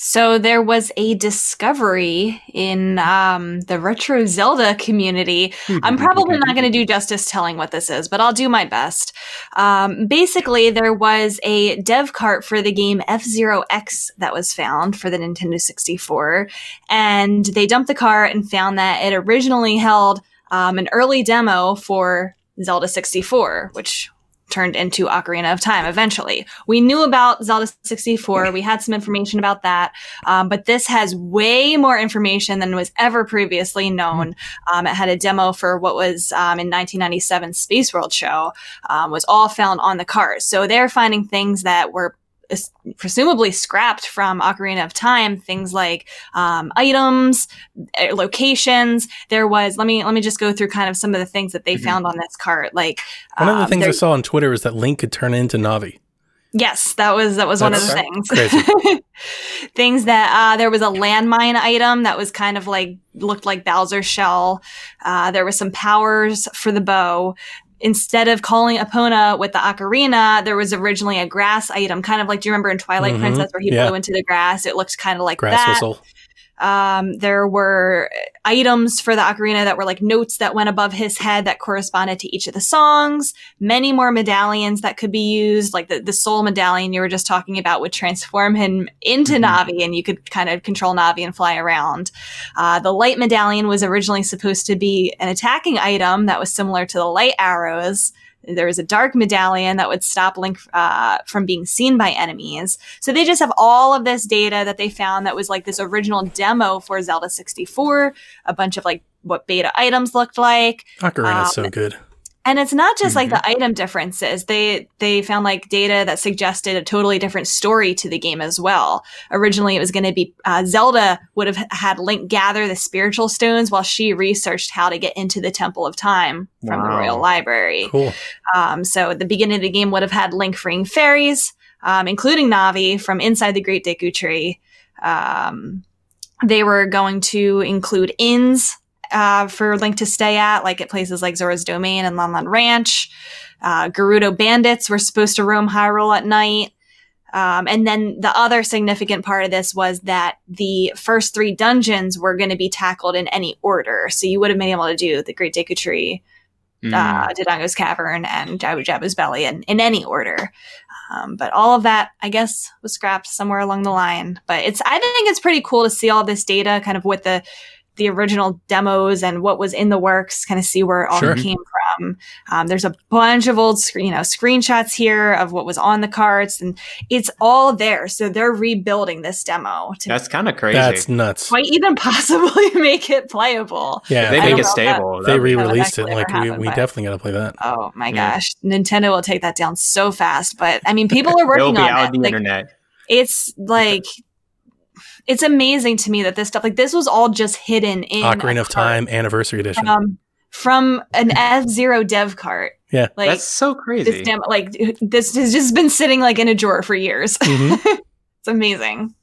So there was a discovery in um, the retro Zelda community. I'm probably not going to do justice telling what this is, but I'll do my best. Um, basically, there was a dev cart for the game F Zero X that was found for the Nintendo 64, and they dumped the cart and found that it originally held um, an early demo for Zelda 64, which turned into Ocarina of Time eventually. We knew about Zelda 64. We had some information about that. Um, but this has way more information than was ever previously known. Um, it had a demo for what was um, in 1997 Space World show, um, was all found on the cart. So they're finding things that were presumably scrapped from Ocarina of Time, things like um, items, eh, locations. There was let me let me just go through kind of some of the things that they Mhm. found on this cart. Like one of the um, things I saw on Twitter was that Link could turn into Navi. Yes, that was that was one of the things. crazy. things that uh, there was a landmine item that was kind of like looked like Bowser's shell. Uh, there was some powers for the bow. Instead of calling Epona with the ocarina, there was originally a grass item, kind of like do you remember in Twilight Mhm, Princess where he yeah. blew into the grass? It looked kind of like Grass that. whistle. Um, there were items for the ocarina that were like notes that went above his head that corresponded to each of the songs. Many more medallions that could be used, like the, the soul medallion you were just talking about would transform him into Mhm. Navi and you could kind of control Navi and fly around. Uh, the light medallion was originally supposed to be an attacking item that was similar to the light arrows. There was a dark medallion that would stop Link uh, from being seen by enemies. So they just have all of this data that they found that was like this original demo for Zelda 64, a bunch of like what beta items looked like. Ocarina's Um, so good. And it's not just like the item differences. They they found like data that suggested a totally different story to the game as well. Originally, it was going to be uh, Zelda would have had Link gather the spiritual stones while she researched how to get into the Temple of Time from the Royal Library. Cool. Um, so at the beginning of the game would have had Link freeing fairies, um, including Navi from inside the Great Deku Tree. Um, they were going to include inns uh, for Link to stay at, like at places like Zora's Domain and Lon Ranch. Uh, Gerudo bandits were supposed to roam Hyrule at night. Um, and then the other significant part of this was that the first three dungeons were going to be tackled in any order. So you would have been able to do the Great Deku Tree, Mm. uh, Dodongo's Cavern and Jabu Jabu's Belly in, in any order. Um, but all of that, I guess, was scrapped somewhere along the line. But it's, I think it's pretty cool to see all this data kind of with the, the original demos and what was in the works, kind of see where it all Sure. came from. Um, there's a bunch of old, screen, you know, screenshots here of what was on the carts, and it's all there. So they're rebuilding this demo to That's kind of crazy. That's nuts. quite even possibly make it playable. Yeah, they I make it stable. they that'd be- re-released it. Like ever we, we but- definitely got to play that. Oh my Yeah. gosh, Nintendo will take that down so fast. But I mean, people are working It'll working be on out it. the Like, internet. it's like it's amazing to me that this stuff like this was all just hidden in Ocarina a of Time Anniversary Edition. um, from an F Zero dev cart. Yeah. like That's so crazy. this demo, like this has just been sitting like in a drawer for years. Mhm. it's amazing.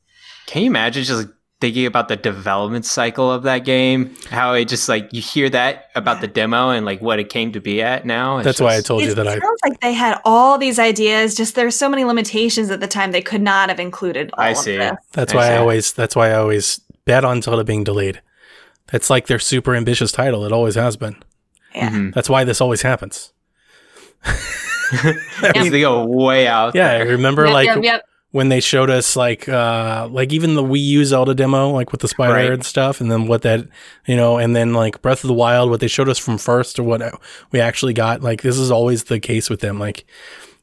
Can you imagine just thinking about the development cycle of that game? How it just like you hear that about the demo and like what it came to be at now. It's That's why I told you It that I. It sounds like they had all these ideas. Just there's so many limitations at the time they could not have included. All I of see. this. That's I why I always. That's why I always bet on Zelda being delayed. That's like their super ambitious title. It always has been. Yeah. Mhm. That's why this always happens. Because they go way out Yeah, I remember Yep, like yep, yep. When they showed us like uh like even the Wii U Zelda demo, like with the spider Right. and stuff, and then what that you know, and then like Breath of the Wild, what they showed us from first to what we actually got. Like this is always the case with them. Like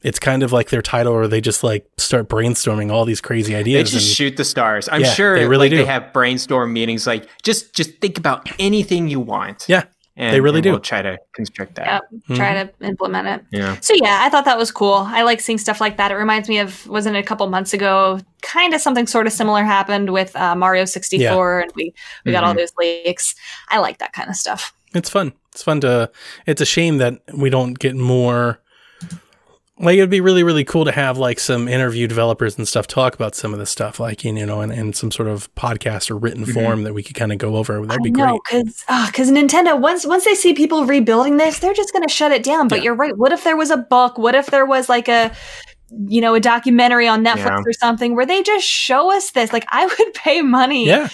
it's kind of like their title, where they just like start brainstorming all these crazy ideas. They just and- shoot the stars. I'm Yeah, sure they really like, do. they have brainstorm meetings like just just think about anything you want. Yeah, And, they really and do. We'll try to construct that. Yep. Try to implement it. Yeah. So yeah, I thought that was cool. I like seeing stuff like that. It reminds me of wasn't it a couple months ago? Kind of something sort of similar happened with uh, Mario sixty four, and we we got all Mhm. those leaks. I like that kind of stuff. It's fun. It's fun to. It's a shame that we don't get more. Like it'd be really really cool to have like some interview developers and stuff talk about some of this stuff, like you know, in, in some sort of podcast or written mm-hmm. form that we could kind of go over. That'd be I know, great. because because ah, Nintendo once once they see people rebuilding this, they're just going to shut it down. But Yeah. you're right. What if there was a book? What if there was like a you know a documentary on Netflix Yeah. or something where they just show us this? Like I would pay money. Yeah,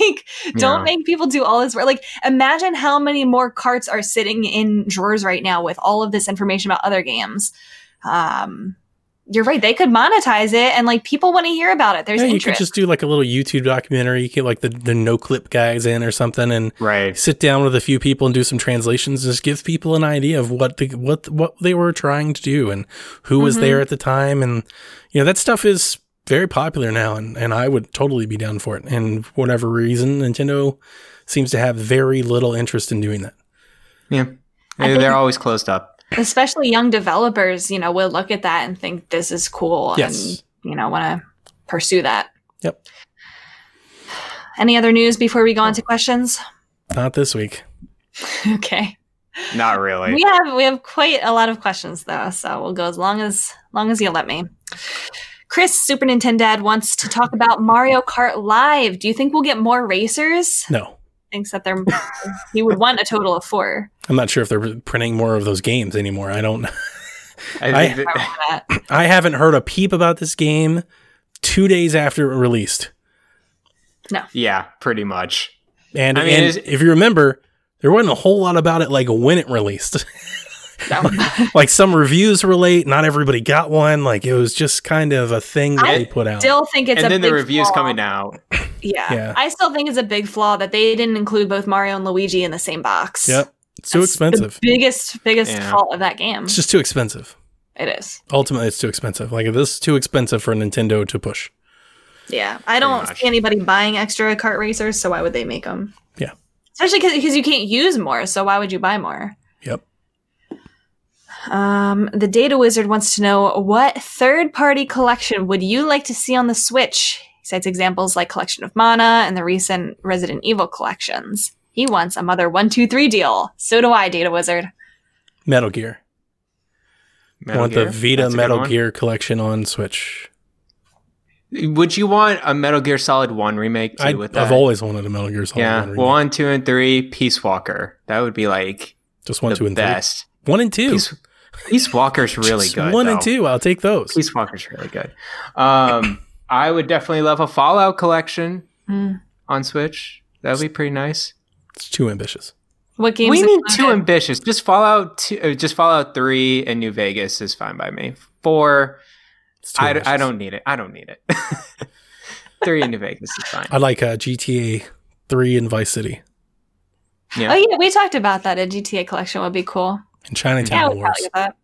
like don't Yeah. make people do all this work. Like imagine how many more carts are sitting in drawers right now with all of this information about other games. Um, you're right. They could monetize it, and like people want to hear about it. There's yeah. You interest. could just do like a little YouTube documentary. You get like the the Noclip guys in or something, and Right. sit down with a few people and do some translations. Just give people an idea of what the what what they were trying to do and who was Mhm. there at the time, and you know that stuff is very popular now, and and I would totally be down for it. And for whatever reason, Nintendo seems to have very little interest in doing that. Yeah. I They're think- always closed up. Especially young developers, you know, will look at that and think this is cool Yes. and, you know, want to pursue that. Yep. Any other news before we go on to questions? Not this week. okay. Not really. We have we have quite a lot of questions though, so we'll go as long as long as you let me. Chris, Super Nintendo Dad, wants to talk about Mario Kart Live. Do you think we'll get more racers? No, Thinks that they're he would want a total of four. I'm not sure if they're printing more of those games anymore. I don't. I think Probably that- not. I haven't heard a peep about this game two days after it released. No. Yeah, pretty much. And, I mean, and if you remember, there wasn't a whole lot about it like when it released. No. like some reviews were late, not everybody got one. Like it was just kind of a thing that I they put out. Still think it's and a then the reviews flaw. coming out. Yeah. Yeah. I still think it's a big flaw that they didn't include both Mario and Luigi in the same box. yep. It's too That's expensive. The biggest, biggest Yeah. fault of that game. It's just too expensive. It is. Ultimately, it's too expensive. Like this is too expensive for Nintendo to push. Yeah. I don't see anybody buying extra kart racers, so why would they make them? Yeah. Especially because you can't use more, so why would you buy more? Yep. Um, the data wizard wants to know what third party collection would you like to see on the Switch? He cites examples like Collection of Mana and the recent Resident Evil collections. He wants a Mother 123 deal. So do I, Data Wizard. Metal Gear. I want Gear. the Vita That's Metal. Gear collection on Switch. Would you want a Metal Gear Solid One remake too I, with that? I've always wanted a Metal Gear Solid yeah, 1 remake. one, two, and three. Peace Walker. That would be like Just one, the two, and best. three. One and two. Peace, Peace Walker's really Just good. One and two. I'll take those. Peace Walker's really good. Um, I would definitely love a Fallout collection Hmm. on Switch. That would be pretty nice. It's too ambitious. What games? we need included? too ambitious. Just Fallout, two, uh, just Fallout Three and New Vegas is fine by me. Four, I. I don't need it. I don't need it. Three and New Vegas is fine. I like uh, GTA 3 and Vice City Yeah. Oh yeah, we talked about that. A GTA collection would be cool. And Chinatown Yeah, Wars. probably get that.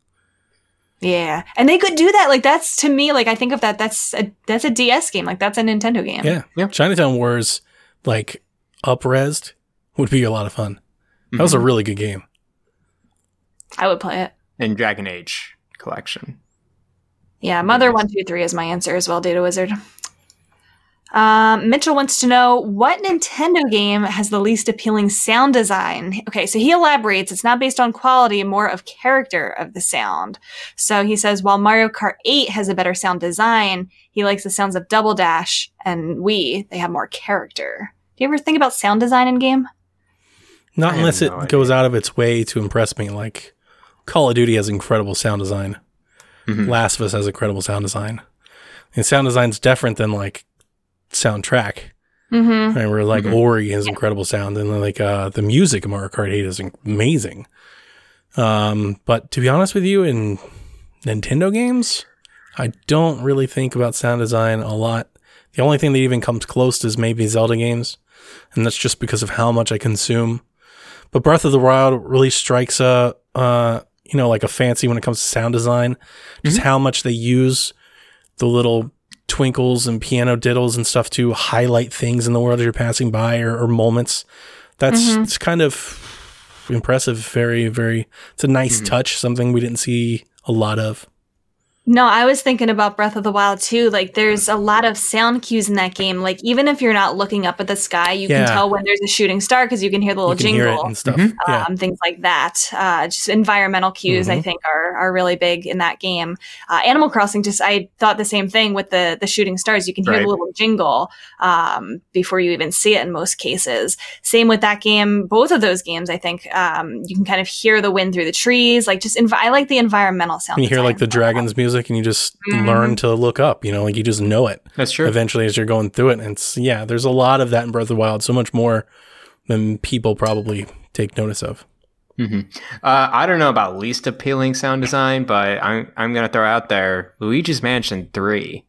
Yeah, and they could do that. Like that's to me, like I think of that. That's a that's a DS game. Like that's a Nintendo game. Yeah. Yeah. Chinatown Wars, like upresed, would be a lot of fun. That was a mm-hmm. really good game. I would play it. and Dragon Age collection. Yeah, Mother one two three is my answer as well. Data Wizard. Um, Mitchell wants to know what Nintendo game has the least appealing sound design. Okay, so he elaborates. It's not based on quality, more of character of the sound. So he says while Mario Kart 8 has a better sound design, he likes the sounds of Double Dash and Wii. They have more character. Do you ever think about sound design in game? Not I have unless it no goes out of its way to impress me. Like Call of Duty has incredible sound design. Mhm. Last of Us has incredible sound design. And sound design's different than like soundtrack. Mm-hmm. Where like Mhm. Ori has incredible sound, and then like uh, the music of Mario Kart 8 is amazing. Um, but to be honest with you, in Nintendo games, I don't really think about sound design a lot. The only thing that even comes close is maybe Zelda games, and that's just because of how much I consume. But Breath of the Wild really strikes a, uh, you know, like a fancy when it comes to sound design. Just how much they use the little twinkles and piano diddles and stuff to highlight things in the world as you're passing by or, or moments. That's mm-hmm. it's kind of impressive. Very, very. It's a nice mm-hmm. touch. Something we didn't see a lot of. No, I was thinking about Breath of the Wild too. Like, there's a lot of sound cues in that game. Like, even if you're not looking up at the sky, you Yeah. can tell when there's a shooting star because you can hear the little you can jingle. hear it and stuff. Yeah. um, things like that. Uh, just environmental cues, I Mhm. think, are are really big in that game. Uh, Animal Crossing, just I thought the same thing with the the shooting stars. You can hear Right. the little jingle um, before you even see it in most cases. Same with that game. Both of those games, I think, um, you can kind of hear the wind through the trees. Like just, env- I like the environmental sound. You hear like the dragons music and you just Mhm. learn to look up, you know, like you just know it That's true. eventually as you're going through it. And it's, yeah, there's a lot of that in Breath of the Wild, so much more than people probably take notice of. hmm Uh, I don't know about least appealing sound design, but I'm I'm gonna throw out there Luigi's Mansion Three.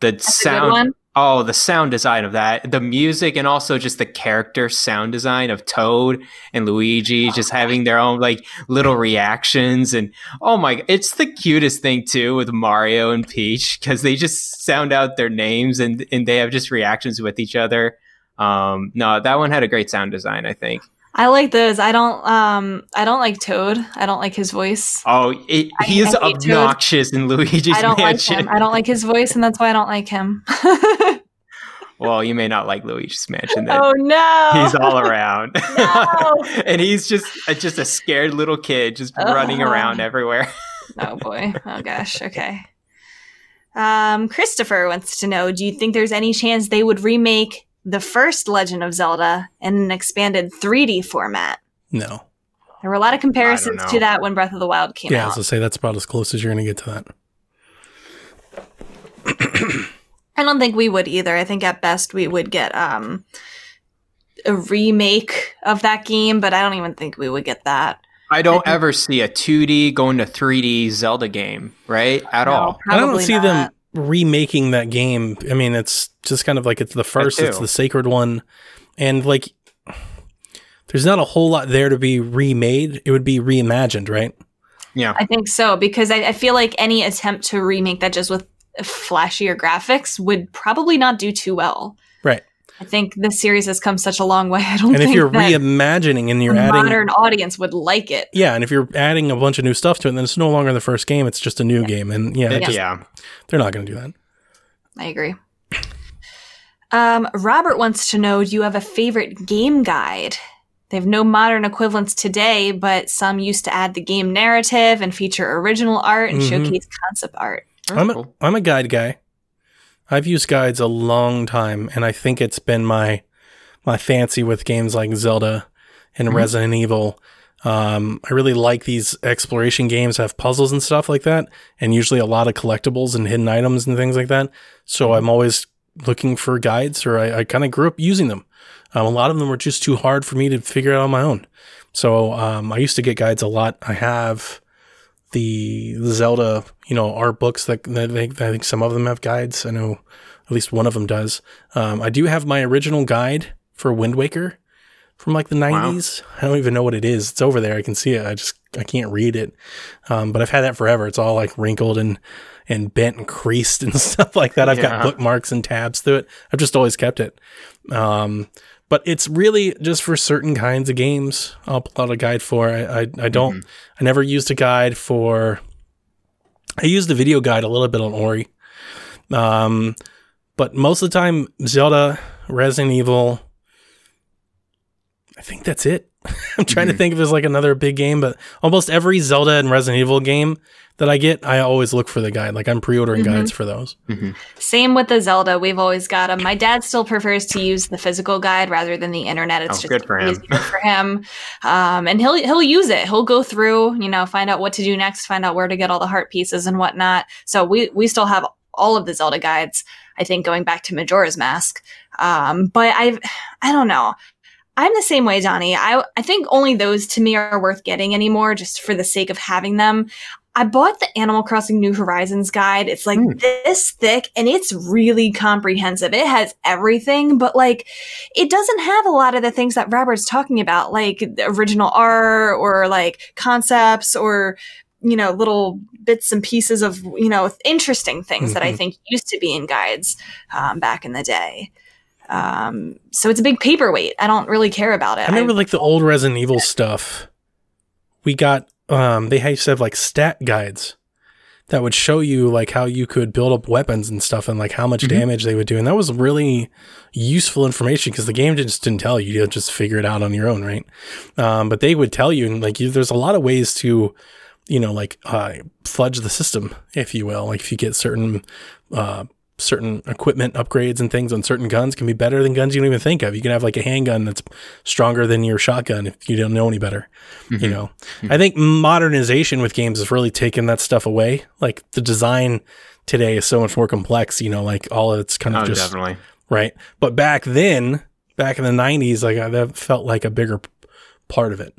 The That's a good sound, one. Oh, the sound design of that, the music, and also just the character sound design of Toad and Luigi, just having their own like little reactions, and oh my, it's the cutest thing too with Mario and Peach because they just sound out their names and and they have just reactions with each other. Um, no, that one had a great sound design, I think. I like those. I don't. Um, I don't like Toad. I don't like his voice. Oh, it, I- he is I hate Toad. obnoxious in Luigi's I don't Mansion. like him. I don't like his voice, and that's why I don't like him. well, you may not like Luigi's Mansion then. oh no! He's all around, No. and he's just just a scared little kid just running around everywhere. oh boy. Oh gosh. Okay. Um, Christopher wants to know: Do you think there's any chance they would remake the first Legend of Zelda in an expanded 3D format? No. There were a lot of comparisons to that when Breath of the Wild came Yeah, I was gonna say that's about as close as you're gonna get to that. I don't think we would either. I think at best we would get um a remake of that game, but I don't even think we would get that. I don't ever see a 2D going to 3D Zelda game, right? At No, all. I don't see not. them remaking that game. I mean, it's just kind of like it's the first, it's the sacred one, and like there's not a whole lot there to be remade. It would be reimagined, right? Yeah. I think so because I, I feel like any attempt to remake that just with flashier graphics would probably not do too well. Right. I think the series has come such a long way. I don't And if you're that reimagining and you're a adding, modern audience would like it. yeah, and if you're adding a bunch of new stuff to it, then it's no longer the first game; it's just a new game, and yeah, it Yeah. just- they're not going to do that. I agree. Um, Robert wants to know: Do you have a favorite game guide? They have no modern equivalents today, but some used to add the game narrative and feature original art and Mhm. showcase concept art. I'm a, cool. I'm a guide guy. I've used guides a long time, and I think it's been my my fancy with games like Zelda and Mhm. Resident Evil. Um, I really like these exploration games have puzzles and stuff like that, and usually a lot of collectibles and hidden items and things like that. So I'm always looking for guides, or I, I kind of grew up using them. Um, a lot of them were just too hard for me to figure out on my own. So um, I used to get guides a lot. I have the, the Zelda, you know, art books that, that they, I think some of them have guides. I know at least one of them does. Um, I do have my original guide for Wind Waker from like the 90s. I don't even know what it is. It's over there. I can see it. I just I can't read it. Um, but I've had that forever. It's all like wrinkled and and bent and creased and stuff like that. I've got bookmarks and tabs through it. I've just always kept it. Um, but it's really just for certain kinds of games. I'll pull out a guide for. I I, I don't. I never used a guide for. I used a video guide a little bit on Ori. Um, but most of the time, Zelda, Resident Evil. I think that's it. I'm trying to think if there's like another big game, but almost every Zelda and Resident Evil game that I get, I always look for the guide. Like I'm pre-ordering Mhm. guides for those. Same with the Zelda. We've always got them. My dad still prefers to use the physical guide rather than the internet. It's Oh, just good for him. for him. Um, and he'll he'll use it. He'll go through, you know, find out what to do next, find out where to get all the heart pieces and whatnot. So we we still have all of the Zelda guides. I think going back to Majora's Mask. Um, but I've I don't know. I'm the same way, Johnny. I I think only those to me are worth getting anymore, just for the sake of having them. I bought the Animal Crossing New Horizons guide. It's like Hmm. this thick and it's really comprehensive. It has everything, but like it doesn't have a lot of the things that Robert's talking about, like the original art or like concepts or you know little bits and pieces of you know interesting things that I Mhm. think used to be in guides um, back in the day. Um, so it's a big paperweight. I don't really care about it. I remember like the old Resident Evil stuff. We got um they used to have like stat guides that would show you like how you could build up weapons and stuff and like how much Mhm. damage they would do. And that was really useful information because the game just didn't tell you. You just figure it out on your own, right? Um, but they would tell you and like you, there's a lot of ways to, you know, like uh, fudge the system, if you will. Like if you get certain uh, certain equipment upgrades and things on certain guns can be better than guns you don't even think of. You can have like a handgun that's stronger than your shotgun if you don't know any better. You Mhm. know, I think modernization with games has really taken that stuff away. Like the design today is so much more complex. You know, like all of it's kind of Oh, just definitely. right. But back then, back in the '90s, like that felt like a bigger part of it.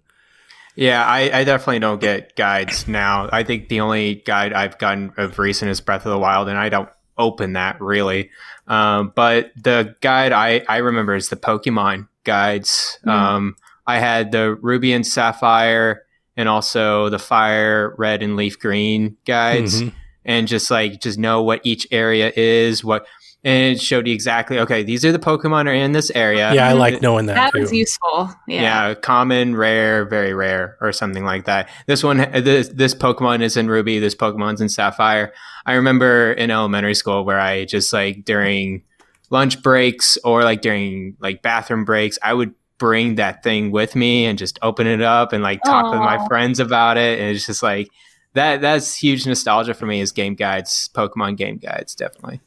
Yeah, I, I definitely don't get guides now. I think the only guide I've gotten of recent is Breath of the Wild, and I don't open that really. Um, but the guide I, I remember is the Pokemon guides. Hmm. Um, I had the Ruby and Sapphire, and also the Fire Red and Leaf Green guides, Mhm. and just like just know what each area is, what. And it showed you exactly okay. These are the Pokemon are in this area. Yeah, I like knowing that, that too. was useful. Yeah. Yeah. common, rare, very rare, or something like that. This one, uh, this this Pokemon is in Ruby. This Pokemon's in Sapphire. I remember in elementary school where I just like during lunch breaks or like during like bathroom breaks, I would bring that thing with me and just open it up and like talk with my friends about it. And it's just like that. That's huge nostalgia for me. Is game guides, Pokemon game guides, definitely.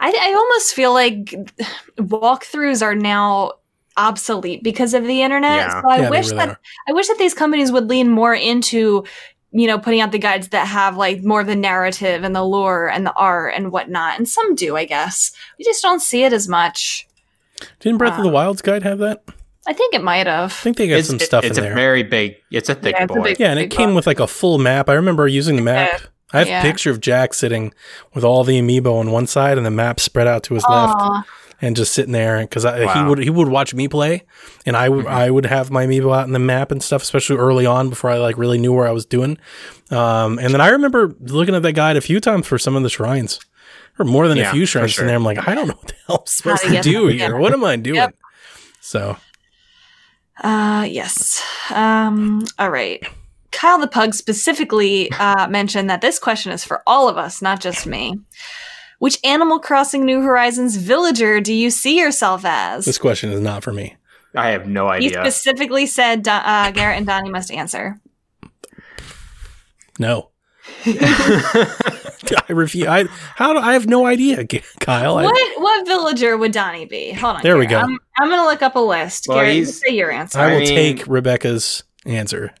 I, I almost feel like walkthroughs are now obsolete because of the internet. Yeah. So I Yeah, wish really that are. I wish that these companies would lean more into, you know, putting out the guides that have like more of the narrative and the lore and the art and whatnot. And some do, I guess. We just don't see it as much. Didn't Breath of the um, Wild's guide have that? I think it might have. I think they got some it- stuff it's in a very big. It's a thick Yeah, it's a big- Yeah, and it came box. with like a full map. I remember using the map. I have Yeah. a picture of Jack sitting with all the amiibo on one side and the map spread out to his left, and just sitting there because he would he would watch me play, and I would Mhm. I would have my amiibo out in the map and stuff, especially early on before I like really knew where I was doing. Um, and then I remember looking at that guide a few times for some of the shrines, or more than Yeah, a few shrines sure. in there. I'm like, I don't know what the hell I'm supposed to to do them, here. yeah. What am I doing? Yep. So Uh, yes. Um, all right. Kyle the Pug specifically uh, mentioned that this question is for all of us, not just me. Which Animal Crossing New Horizons villager do you see yourself as? this question is not for me. I have no idea. he specifically said uh, Garrett and Donnie must answer. No. I refuse. I how do I have no idea, G- Kyle. I- What what villager would Donnie be? Hold on. There we go. I'm, I'm gonna look up a list. Well, Garrett, you say your answer. I will I mean- take Rebecca's answer.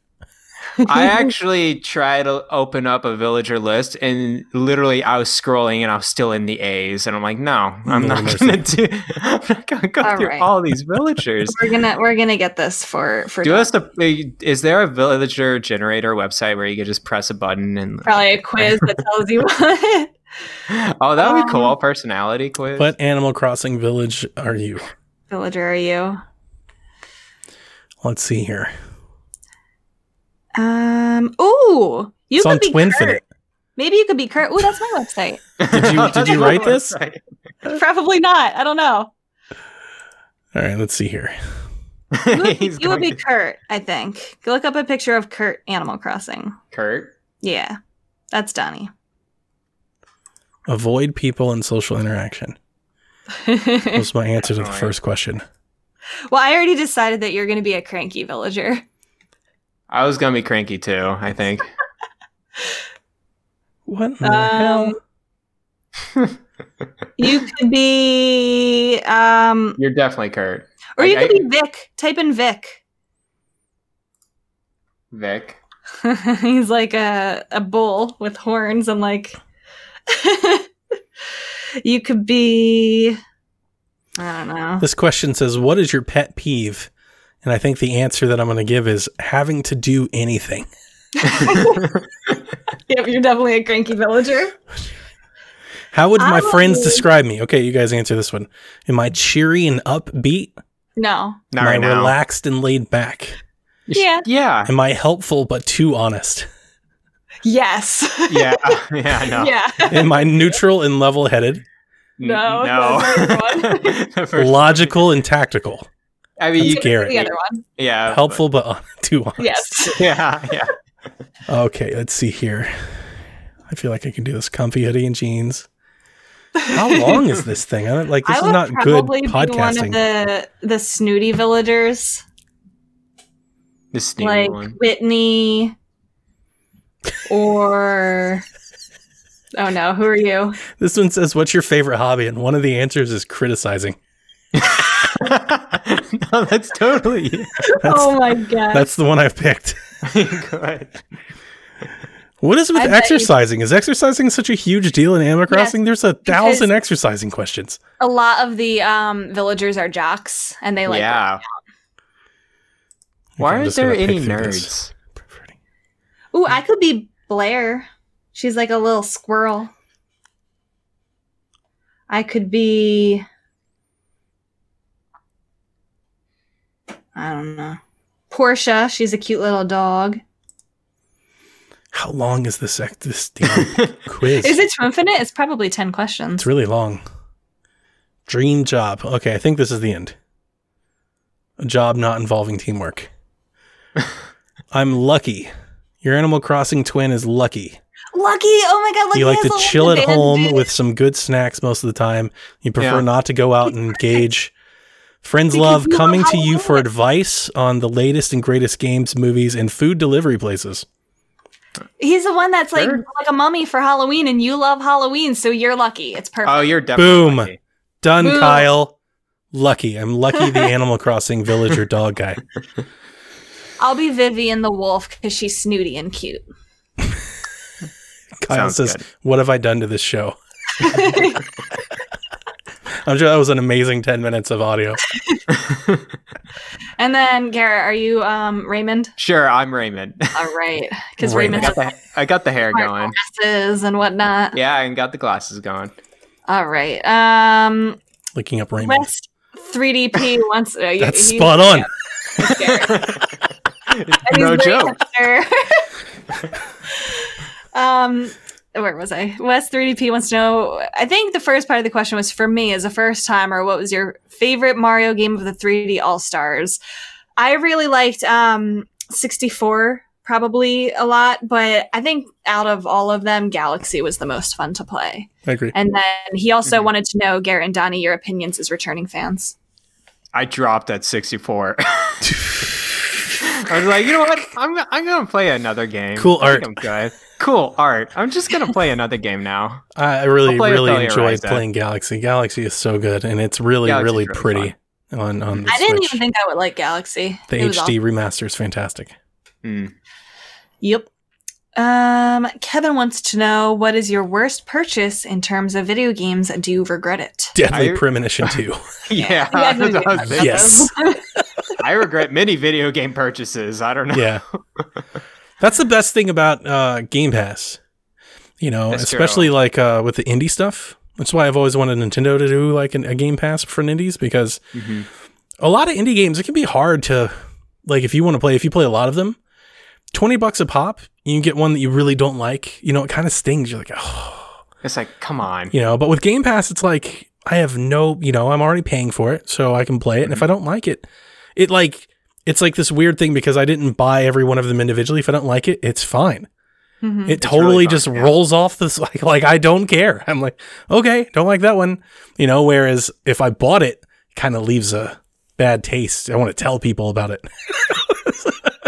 I actually tried to open up a villager list, and literally I was scrolling, and I was still in the A's, and I'm like, no, I'm No not gonna do. I'm not gonna go All through right. all these villagers. we're gonna we're gonna get this for for Do us a. Is there a villager generator website where you could just press a button and? probably a quiz that tells you what. Oh, that would be cool. Um, Personality quiz. What Animal Crossing village are you? villager are you? Let's see here. Um. Ooh, you it's could on be Twinfinite. Kurt. Maybe you could be Kurt. Ooh, that's my website. Did you- did you write this? Probably not. I don't know. All right, let's see here. You would, be, you would be to- Kurt. I think. Go look up a picture of Kurt Animal Crossing. Kurt. Yeah, that's Donnie. Avoid people and social interaction. that Was my answer to the first question. well, I already decided that you're going to be a cranky villager. I was gonna be cranky too. I think. What in the hell? Um, you could be, um, You're definitely Kurt. or you I- could be Vic. Type in Vic. Vic. He's like a a bull with horns and like. you could be. I don't know. This question says, "What is your pet peeve?" And I think the answer that I'm going to give is having to do anything. yep, you're definitely a cranky villager. How would my I friends would- describe me? Okay, you guys answer this one. Am I cheery and upbeat? No. Not Am right I now. relaxed and laid back? Yeah. Yeah. Am I helpful but too honest? Yes. Yeah. Yeah. No. yeah. Am I neutral and level headed? No, No. that's the other The first- Logical and tactical? I mean, you That's can. Garrett. The other one. Yeah. Helpful but hon- uh, too honest? Yes. Yeah. Yeah. Okay, let's see here. I feel like I can do this comfy hoodie and jeans. How long is this thing? I don't, like this I is not good probably be one of podcasting. the the snooty villagers, The sneaky like one. Whitney, or oh no, who are you? This one says, "What's your favorite hobby?" And one of the answers is criticizing. no, that's totally. That's, oh my god! that's the one I've picked. Go ahead. What is with I bet you- exercising? Is exercising such a huge deal in Animal Crossing? There's a thousand exercising questions. a lot of the um villagers are jocks, and they like yeah. Why I'm aren't there any pick through this. nerds? Ooh, I could be Blair. She's like a little squirrel. I could be. I don't know. Portia. She's a cute little dog. How long is this this damn quiz? Is it to infinite? It's probably 10 questions. It's really long. Dream job. Okay, I think this is the end. A job not involving teamwork. I'm lucky. Your Animal Crossing twin is lucky. Lucky! Oh my god, Lucky you like to a lot of chill at home with some good snacks most of the time. You prefer Yeah. not to go out and engage. Friends Because love coming to you for Halloween. advice on the latest and greatest games, movies, and food delivery places. He's the one that's like Sure. like a mummy for Halloween, and you love Halloween, so you're lucky. It's perfect. Oh, you're definitely Boom. lucky. Done, Boom. Kyle. Lucky. I'm lucky the Animal Crossing villager dog guy. I'll be Vivian the wolf because she's snooty and cute. Kyle Sounds says, good. What have I done to this show? I'm sure that was an amazing 10 minutes of audio. And then Garrett, are you um Raymond? Sure, I'm Raymond. All right, because Raymond. I Raymond's got the I got the hair going. glasses and whatnot. Yeah, I got the glasses going. All right. Um, Looking up Raymond. West 3DP wants. Uh, you- That's he- spot on. it's Garrett. And he's no joke. um, where was I? West 3DP wants to know. I think the first part of the question was for me as a first timer. What was your favorite Mario game of the 3D All Stars? I really liked um 64 probably a lot, but I think out of all of them, Galaxy was the most fun to play. I agree. And then he also Mhm. wanted to know Garrett and Donnie your opinions as returning fans. I dropped at 64. I was like, you know what? I'm I'm gonna play another game. Cool I think art. I'm good. Cool art. I'm just gonna play another game now. I I really, I'll play really Atelier enjoyed Ryza playing Galaxy. Galaxy is so good, and it's really, Galaxy's really, really pretty on, on the I didn't Switch. even think I would like Galaxy. the It was HD remaster is fantastic. Hmm. Yep. Um, Kevin wants to know what is your worst purchase in terms of video games? Do you regret it? Deadly I- Premonition 2. Yeah, Yeah, I. Yes. I regret many video game purchases. I don't know. yeah. That's the best thing about uh, Game Pass. You know, That's especially like uh, with the indie stuff. That's why I've always wanted Nintendo to do like an, a Game Pass for indies because Mhm. a lot of indie games it can be hard to like if you want to play if you play a lot of them, twenty bucks a pop, you can get one that you really don't like. You know, it kind of stings. You're like, oh, It's like, come on. you know. But with Game Pass, it's like I have no, you know, I'm already paying for it, so I can play it. And if I don't like it, it like it's like this weird thing because I didn't buy every one of them individually. If I don't like it, it's fine. Mhm. It It's totally really fun, just yeah. rolls off this like like I don't care. I'm like, okay, don't like that one. You know, whereas if I bought it, it kind of leaves a bad taste. I want to tell people about it.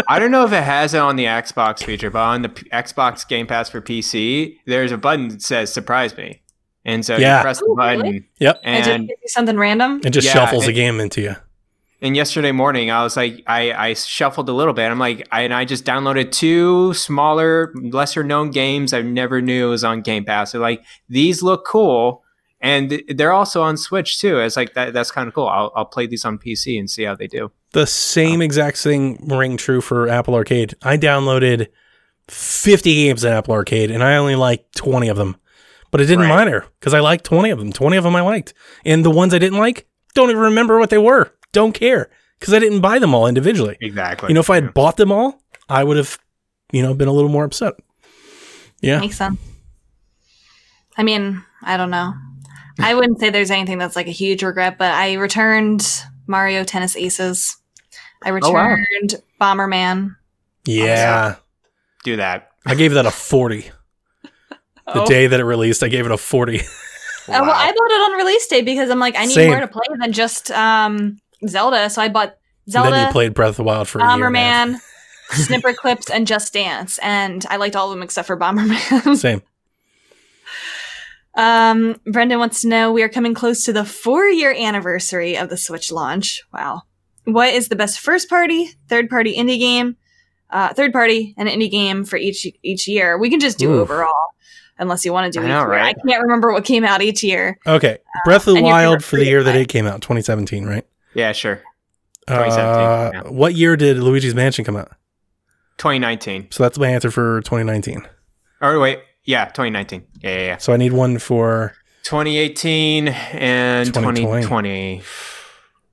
I don't know if it has it on the Xbox feature, but on the P- Xbox Game Pass for PC, there's a button that says "Surprise me," and so Yeah. you press the Oh, button. really? Yep. And just And give you something random. It just Yeah, shuffles the it- game into you. And yesterday morning, I was like, I, I shuffled a little bit. I'm like, I, and I just downloaded two smaller, lesser known games I never knew was on Game Pass. They're like, these look cool. And they're also on Switch too. It's like that. That's kind of cool. I'll, I'll play these on PC and see how they do. The same um, exact thing ring true for Apple Arcade. I downloaded 50 games in Apple Arcade, and I only liked 20 of them. But it didn't Right. matter because I liked 20 of them. 20 of them I liked. And the ones I didn't like, don't even remember what they were. Don't care because I didn't buy them all individually. Exactly. You know, if I Yeah. had bought them all, I would have, you know, been a little more upset. Yeah. Makes sense. I mean, I don't know. I wouldn't say there's anything that's like a huge regret, but I returned Mario Tennis Aces. I Oh, wow. returned Bomberman. Yeah. do that. I gave that a 40. The Oh. day that it released, I gave it a 40. Uh, well, I bought it on release day because I'm like, I need Same. more to play than just um, Zelda. So I bought Zelda, then you played Breath of the Wild for a year. man. Bomberman, Snipperclips, and Just Dance, and I liked all of them except for Bomberman. Same. Um, Brendan wants to know we are coming close to the four year anniversary of the Switch launch. Wow. What is the best first party, third party indie game, uh, third party and indie game for each each year? We can just do Ooh. overall, unless you want to do I know, right? I can't remember what came out each year. Okay. Breath of the and your Wild for the year that it came out, 2017, right? Yeah, sure. Uh, yeah. What year did Luigi's Mansion come out? 2019. So that's my answer for 2019. Or wait, yeah, 2019. Yeah, yeah, yeah. So I need one for 2018 and 2020. 2020.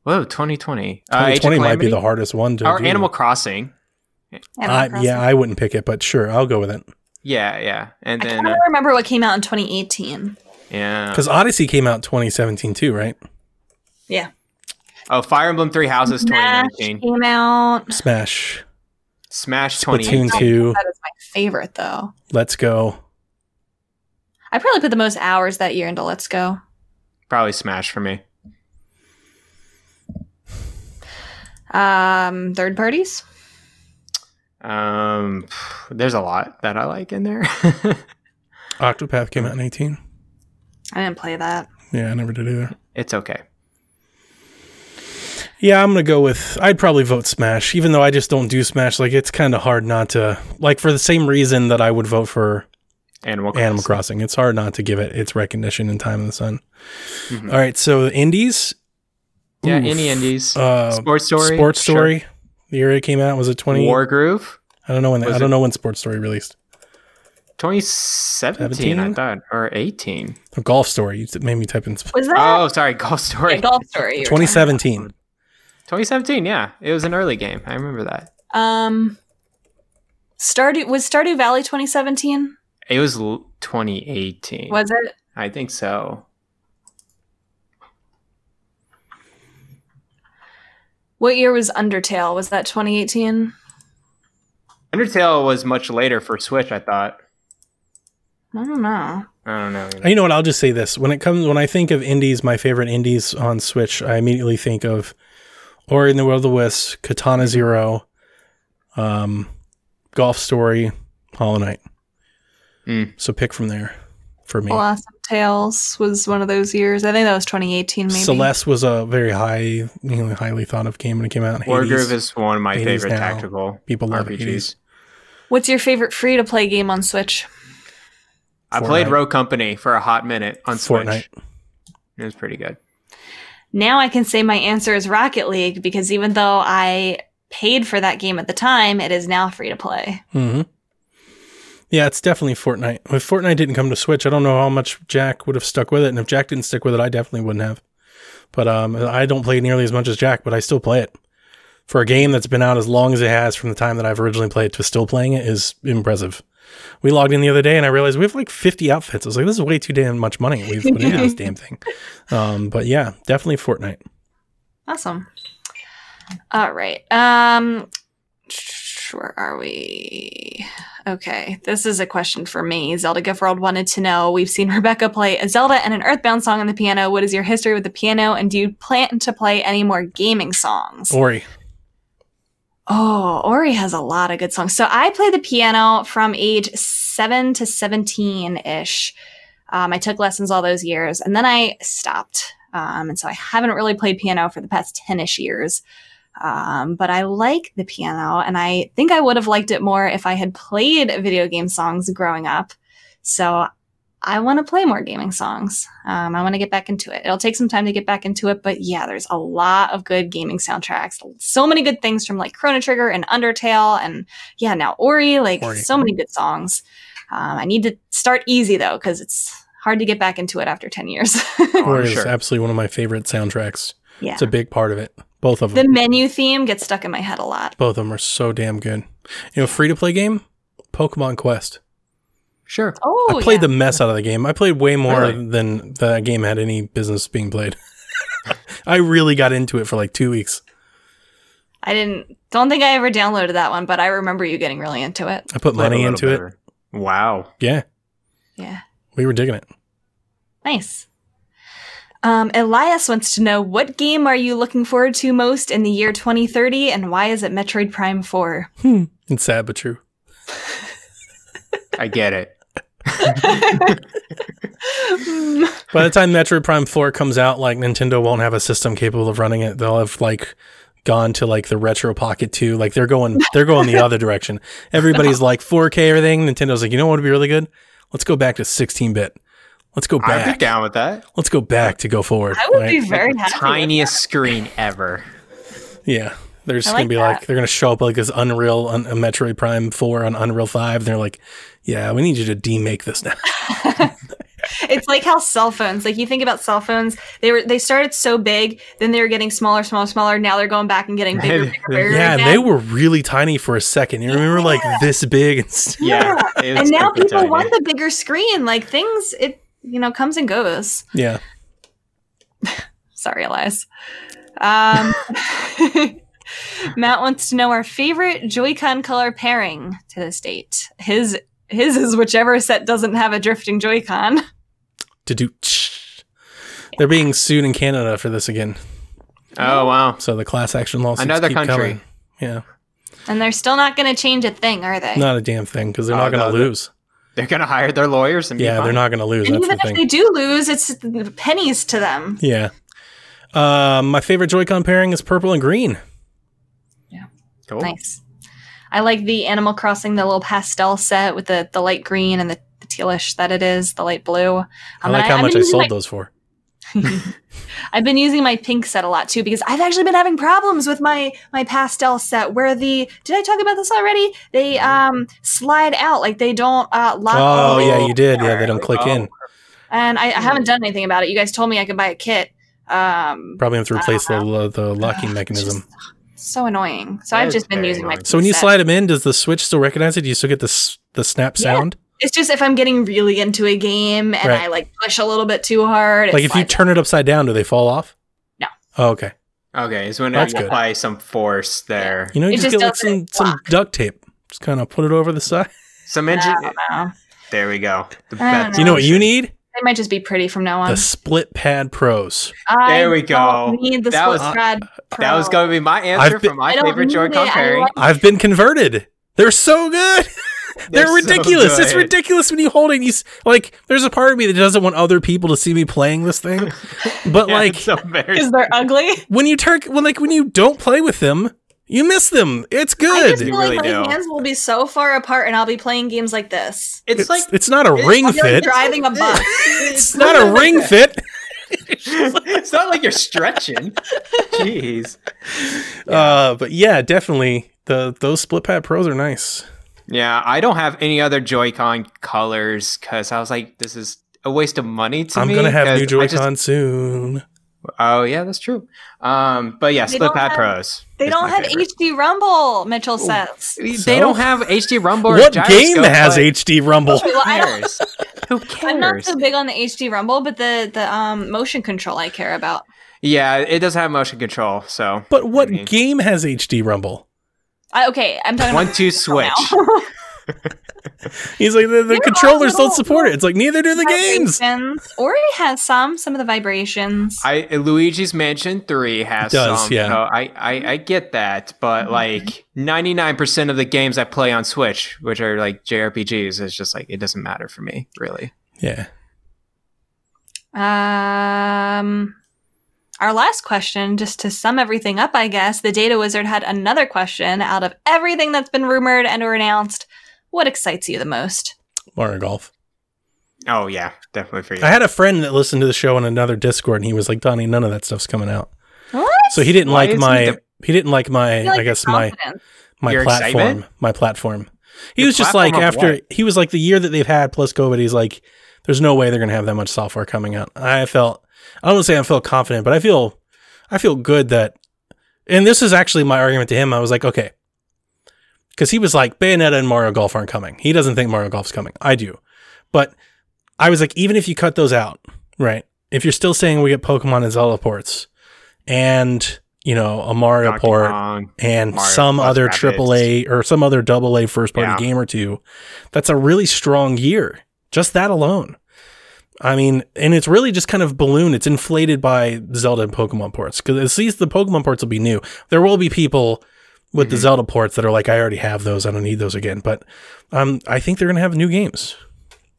Whoa, 2020. Uh, 2020 might be the hardest one to Or do. Animal Crossing. Animal Uh, Crossing. yeah, I wouldn't pick it, but sure, I'll go with it. Yeah, yeah. And I then, can't uh, remember what came out in 2018. yeah. Because Odyssey came out 2017 too, right? Yeah. Oh, Fire Emblem Three Houses Smash 2019. came out. Smash, Smash Splatoon 2018. 2, That is my favorite though. Let's Go. I probably put the most hours that year into Let's Go. Probably Smash for me. Um, third parties. Um, there's a lot that I like in there. Octopath came out in 18. I didn't play that. Yeah, I never did either. it's okay. Yeah, I'm gonna go with. I'd probably vote Smash, even though I just don't do Smash. Like, it's kind of hard not to. Like, for the same reason that I would vote for Animal Crossing. Animal Crossing, it's hard not to give it its recognition in Time in the Sun. Mhm. All right, so the indies. Yeah, Oof. any indies. Uh, Sports Story. Sports sure. Story. The year it came out was it 20? Wargroove. I don't know when. Was I don't know when Sports Story released. 2017, I thought, or 18. A Golf Story. You made me type in. sp- Was that Oh, sorry, Golf Story. a golf story? you were talking 2017. 2017, yeah, it was an early game. I remember that. Um, Stardew was Stardew Valley 2017. It was 2018. Was it? I think so. What year was Undertale? Was that 2018? Undertale was much later for Switch. I thought. I don't know. I don't know. You know what? I'll just say this: when it comes, when I think of indies, my favorite indies on Switch, I immediately think of Ori and the Will of the Wisps, Katana Zero, um, Golf Story, Hollow Knight. Mm. So pick from there for me. Blossom Tales was one of those years. I think that was 2018, maybe. Celeste was a very high, you know, highly thought of game when it came out. War Hades. Groove is one of my Hades favorite now. tactical People love RPGs. Hades. What's your favorite free to play game on Switch? I played Fortnite. Rogue Company for a hot minute on Fortnite. Switch. It was pretty good. Now I can say my answer is Rocket League because even though I paid for that game at the time, it is now free to play. Mm-hmm. Yeah, it's definitely Fortnite. If Fortnite didn't come to Switch, I don't know how much Jack would have stuck with it. And if Jack didn't stick with it, I definitely wouldn't have. But um, I don't play nearly as much as Jack, but I still play it. For a game that's been out as long as it has from the time that I've originally played to still playing it is impressive. We logged in the other day and I realized we have like 50 outfits. I was like, this is way too damn much money we've put into this damn thing. Um, but yeah, definitely Fortnite. Awesome. All right. Um where are we? Okay. This is a question for me. Zelda Gift World wanted to know. We've seen Rebecca play a Zelda and an Earthbound song on the piano. What is your history with the piano? And do you plan to play any more gaming songs? Ori. Oh, Ori has a lot of good songs. So I played the piano from age seven to 17 ish. Um, I took lessons all those years and then I stopped. Um, and so I haven't really played piano for the past 10 ish years. Um, but I like the piano and I think I would have liked it more if I had played video game songs growing up. So I want to play more gaming songs. Um, I want to get back into it. It'll take some time to get back into it, but yeah, there's a lot of good gaming soundtracks. So many good things from like Chrono Trigger and Undertale, and yeah, now Ori. Like Ori. so many good songs. Um, I need to start easy though, because it's hard to get back into it after ten years. Ori is sure. absolutely one of my favorite soundtracks. yeah, It's a big part of it. Both of them. the menu theme gets stuck in my head a lot. Both of them are so damn good. You know, free to play game, Pokemon Quest. Sure. Oh, I played yeah. the mess out of the game. I played way more Really? than the game had any business being played. I really got into it for like two weeks. I didn't. Don't think I ever downloaded that one, but I remember you getting really into it. I put Played money little into it. Wow. Yeah, Yeah. we were digging it. Nice. Um, Elias wants to know what game are you looking forward to most in the year 2030 and why is it Metroid Prime 4? It's sad but true. I get it. By the time Metroid Prime 4 comes out, like Nintendo won't have a system capable of running it. They'll have like gone to like the Retroid Pocket 2. Like they're going they're going the other direction. Everybody's like 4K everything. Nintendo's like, "You know what would be really good? Let's go back to 16-bit. Let's go I'd be back. down with that. Let's go back to go forward." I would right? be very happy. with Tiniest screen ever. Yeah. They're just I gonna be that. like they're gonna show up like as Unreal un- a Metroid Prime 4 on Unreal 5. and They're like, Yeah, we need you to demake this now. It's like how cell phones, like you think about cell phones, they were they started so big, then they were getting smaller, smaller, smaller. Now they're going back and getting bigger, bigger, bigger. Yeah, again. they were really tiny for a second. You remember like this big and st- Yeah. and now people tiny. want the bigger screen. Like things, it you know comes and goes. Yeah. Sorry, Elias. Um, Matt wants to know our favorite Joy-Con color pairing to this date. His his is whichever set doesn't have a drifting Joy-Con. To do They're being sued in Canada for this again. Oh wow. So the class action lawsuits Another keep country. coming. Yeah. And they're still not going to change a thing, are they? Not a damn thing because they're Oh, not going to no, they- lose. They're gonna hire their lawyers and be Yeah, they're not going to lose. and That's even the if thing. they do lose, it's pennies to them. Yeah. Um, my favorite Joy-Con pairing is purple and green. Yeah. Cool. Nice. I like the Animal Crossing, the little pastel set with the, the light green and the, the tealish that it is, the light blue. Um, I like how I've much I sold my- those for. I've been using my pink set a lot too because I've actually been having problems with my my pastel set where the did I talk about this already? They um slide out like they don't uh lock. Oh yeah, you did. Yeah, they don't click Oh. in. And I, I haven't done anything about it. You guys told me I could buy a kit. Um, Probably have to replace the the locking mechanism. just so annoying. So That I've just been very using my. So when you set. slide them in, does the Switch still recognize it? Do you still get the the snap Yeah. sound? it's just if I'm getting really into a game and Right. I like push a little bit too hard. Like if you slides turn it upside down, do they fall off? No. Oh, okay. Okay, so when That's you good. apply some force there. You know, you It just, just get like doesn't some some duct tape. Just kind of put it over the side. Some I engine. don't know. There we go. The I don't best You know what you need? They might just be pretty from now on. The Split Pad Pros. I There we go. Need the That split was- pad That was going to be my answer I've been- for my favorite need Joy-Con it. I pairing. like- I've been converted. They're so good. They're, They're so ridiculous. it's ridiculous when you hold it. And you s- like. There's a part of me that doesn't want other people to see me playing this thing, but Yeah, like it's so very because they're ugly. when you turn when like when you don't play with them, you miss them. It's I just good. feel You like really my do. hands will be so far apart, and I'll be playing games like this. It's, It's, like it's not a it's- ring I feel You're fit. driving a bus. It's not a ring fit. it's not like you're stretching. Jeez. Uh, but yeah, definitely the those split pad pros are nice. Yeah, I don't have any other Joy-Con colors because I was like, this is a waste of money to I'm me. gonna have 'cause new I Joy-Con soon. Oh yeah, that's true. Um, but yeah, They Split Pad have- Pros. They don't have favorite. HD Rumble. Mitchell says. They So? don't have HD Rumble. or What game has but HD Rumble? Who Well, I don't- cares? I'm not so big on the HD Rumble, but the the um motion control I care about. Yeah, it does have motion control. So But what I mean- game has HD Rumble? I, okay, I'm talking one about two control switch. now. He's like the, the controllers all don't support it. It's like neither do the games. Vibrations. Ori has some, some of the vibrations. I Luigi's Mansion Three has does, some. yeah. So I, I I get that, but Mm-hmm. like ninety nine percent of the games I play on Switch, which are like JRPGs, is just like it doesn't matter for me really. Yeah. Um, our last question, just to sum everything up, I guess, the Data Wizard had another question out of everything that's been rumored and or announced. What excites you the most? Mario Golf. Oh yeah, definitely for you. I had a friend that listened to the show on another Discord, and he was like, "Donnie, none of that stuff's coming out." What? So he didn't Why like my the- he didn't like my I like I guess my my Your platform excitement? my platform. He Your was just like after what? he was like the year that they've had plus COVID. He's like, there's no way they're gonna have that much software coming out. I felt I don't want to say I felt confident, but I feel I feel good that. And this is actually my argument to him. I was like, okay, because he was like Bayonetta and Mario Golf aren't coming. He doesn't think Mario Golf's coming. I do, but I was like, even if you cut those out, right? If you're still saying we get Pokemon and Zelda ports, and you know a Mario Donkey port Kong. and Mario some other Rabbids. triple A or some other double A first party Yeah. game or two, that's a really strong year. Just that alone. I mean, and it's really just kind of balloon. It's inflated by Zelda and Pokemon ports because at least the Pokemon ports will be new. There will be people with the Mhm. Zelda ports that are like, I already have those. I don't need those again. But um, I think they're going to have new games.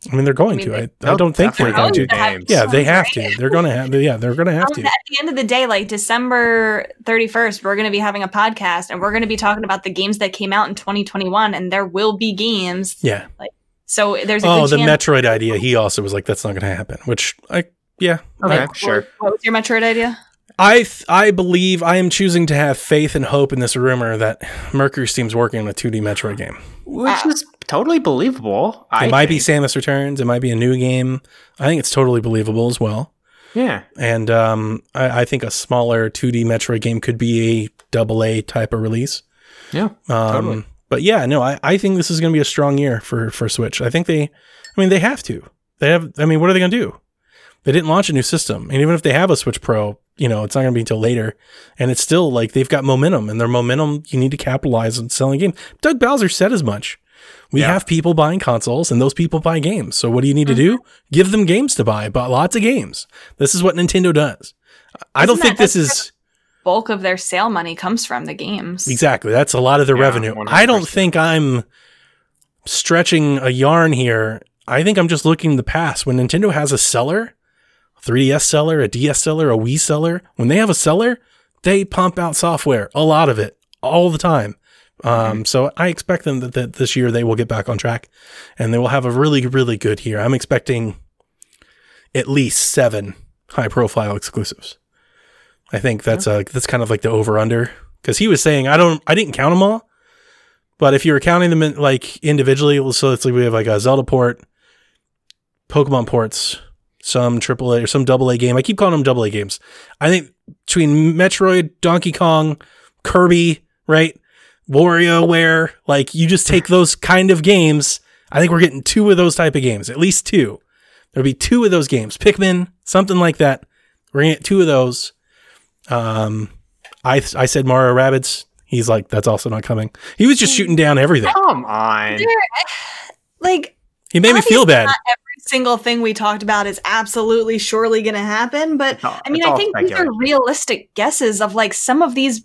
I mean, they're going I mean, to. I, they'll I don't think they're definitely going have to. games. Yeah, they have to. They're going to have. Yeah, they're going to have Um, to. At the end of the day, like December 31st, we're going to be having a podcast and we're going to be talking about the games that came out in 2021, and there will be games. Yeah. Like So there's a Oh, good the chance. Metroid idea. He also was like, that's not going to happen. Which I, yeah, Okay, I, sure. What was your Metroid idea? I, th- I believe I am choosing to have faith and hope in this rumor that MercurySteam's working on a 2D Metroid game. Which Wow. is totally believable. It I might be. Samus Returns. It might be a new game. I think it's totally believable as well. Yeah. And um, I, I think a smaller 2D Metroid game could be a double A type of release. Yeah. Um, Totally. But yeah, no, I, I think this is going to be a strong year for, for Switch. I think they, I mean, they have to. They have, I mean, what are they going to do? They didn't launch a new system. And even if they have a Switch Pro, you know, it's not going to be until later. And it's still like they've got momentum, and their momentum, you need to capitalize on selling games. Doug Bowser said as much. We Yeah. have people buying consoles, and those people buy games. So what do you need to do? Mm-hmm. Give them games to buy, but lots of games. This is what Nintendo does. I don't Isn't think this is. Bulk of their sale money comes from the games. Exactly. That's a lot of the Yeah, revenue. I don't think I'm stretching a yarn here. I think I'm just looking in the past. When Nintendo has a seller, 3DS seller, a DS seller, a Wii seller, when they have a seller, they pump out software, a lot of it, all the time. Um, so I expect them that, that this year they will get back on track and they will have a really, really good year. I'm expecting at least seven high profile exclusives. I think that's uh that's kind of like the over under because he was saying I don't I didn't count them all, but if you were counting them in, like individually, so let's say we have like a Zelda port, Pokemon ports, some AAA or some AA game. I keep calling them AA games. I think between Metroid, Donkey Kong, Kirby, right, WarioWare, like you just take those kind of games. I think we're getting two of those type of games, at least two. There'll be two of those games, Pikmin, something like that. We're gonna get two of those. Um, I I said Mario Rabbids. He's like, that's also not coming. He was just shooting down everything. Come on. There- like He made me feel obviously bad. Not every single thing we talked about is absolutely surely going to happen, but No, I mean, I think these are realistic guesses of like some of these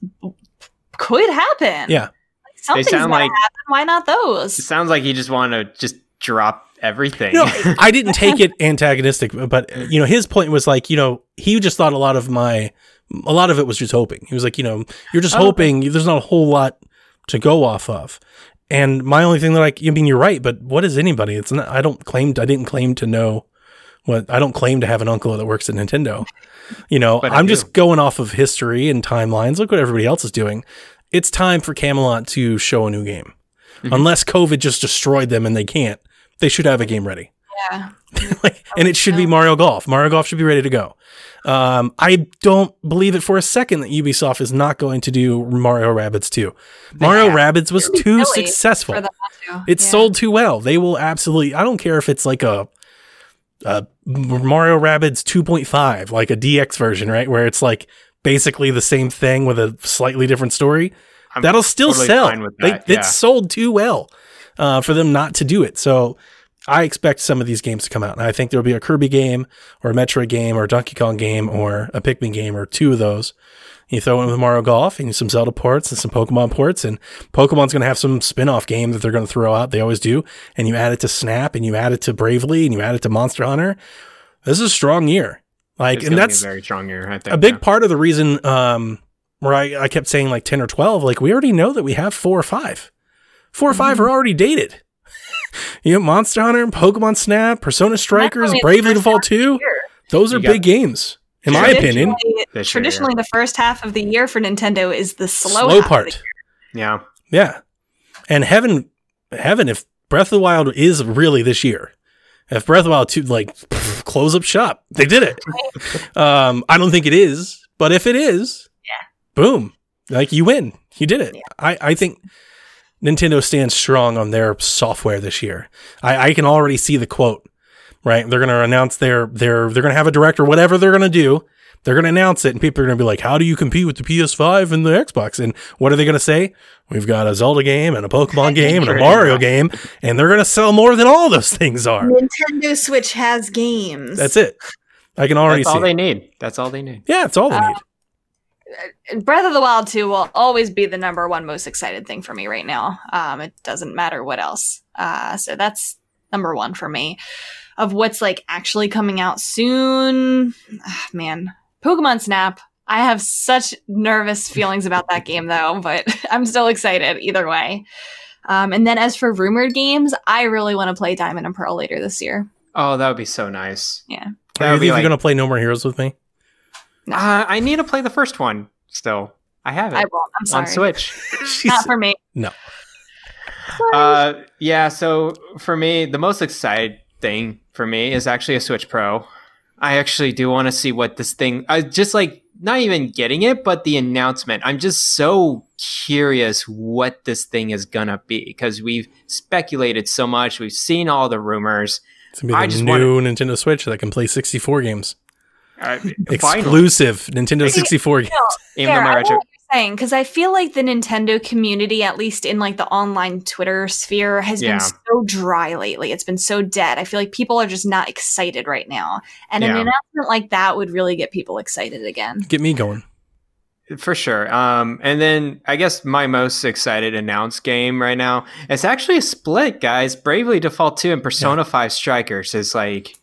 could happen. Yeah. something's sound gonna like- happen. Why not those? It sounds like you just want to just drop everything. No, I didn't take it antagonistic, but you know, his point was like, you know, he just thought a lot of my, a lot of it was just hoping. He was like, you know, you're just Oh, hoping. There's not a whole lot to go off of. And my only thing that I, I mean, you're right, but what is anybody? It's not. I don't claim. I didn't claim to know what. I don't claim to have an uncle that works at Nintendo. You know, I I'm do. just going off of history and timelines. Look what everybody else is doing. It's time for Camelot to show a new game. Mhm. Unless COVID just destroyed them and they can't, they should have a game ready Yeah. like, and it should be Mario Golf. Mario Golf should be ready to go. Um, I don't believe it for a second that Ubisoft is not going to do Mario Rabbids 2. Mario have Rabbids was It'd too successful. For to. It Yeah. sold too well. They will absolutely. I don't care if it's like a, a Mario Rabbids 2.5, like a DX version, right, where it's like basically the same thing with a slightly different story. I'm That'll still totally sell. fine with They, yeah. It's sold too well uh, for them not to do it. So I expect some of these games to come out. And I think there'll be a Kirby game or a Metroid game or a Donkey Kong game or a Pikmin game or two of those. You throw in with Mario Golf and some Zelda ports and some Pokemon ports, and Pokemon's going to have some spin off game that they're going to throw out. They always do. And you add it to Snap and you add it to Bravely and you add it to Monster Hunter. This is a strong year. Like, It's and that's a very strong year. I think a big yeah. part of the reason um, where I, I kept saying like 10 or 12, like we already know that we have four or five. 4 or Mm-hmm. five are already dated. You know, Monster Hunter, Pokemon Snap, Persona Strikers, Definitely the Bravely Default half of the 2. Those are big games, in my opinion. Traditionally- This year, Traditionally, the first half of the year for Nintendo is the slow, Slow half of the part. Yeah. Yeah. And heaven, heaven, if Breath of the Wild is really this year, if Breath of the Wild 2, like, pff, close up shop, they did it. um, I don't think it is, but if it is, Yeah. boom, like you win. You did it. Yeah. I, I think Nintendo stands strong on their software this year. I, I can already see the quote, right? They're going to announce their, their, they're going to have a director, whatever they're going to do. They're going to announce it, and people are going to be like, "How do you compete with the PS5 and the Xbox?" And what are they going to say? We've got a Zelda game and a Pokemon game and a Mario much. game, and they're going to sell more than all those things are. Nintendo Switch has games. That's it. I can already That's see. all they need. That's all they need. yeah, that's all they Uh, need. Breath of the Wild 2 will always be the number one most excited thing for me right now. Um, it doesn't matter what else. Uh, so that's number one for me. Of what's like actually coming out soon, ah, man, Pokemon Snap. I have such nervous feelings about that game though, but I'm still excited either way. Um, and then as for rumored games, I really want to play Diamond and Pearl later this year. Oh, that would be so nice. Yeah. That Are you think like, you're going to play No More Heroes with me? Uh, I need to play the first one still. I have it I won't. I'm sorry. on Switch. She's- Not for me. No. Uh, yeah. So for me, the most excited thing for me is actually a Switch Pro. I actually do want to see what this thing. I just like not even getting it, but the announcement. I'm just so curious what this thing is gonna be because we've speculated so much. We've seen all the rumors. It's going to I be the just new Nintendo Switch that can play 64 games. Finally. Exclusive Nintendo 64 games. Even though Fair, my I know retro- saying because I feel like the Nintendo community, at least in like the online Twitter sphere, has Yeah. been so dry lately. It's been so dead. I feel like people are just not excited right now, and an announcement like that would really get people excited again. Get me going. For sure. Um, and then I guess my most excited announced game right now, it's actually a split, guys. Bravely Default 2 and Persona 5 Strikers is like,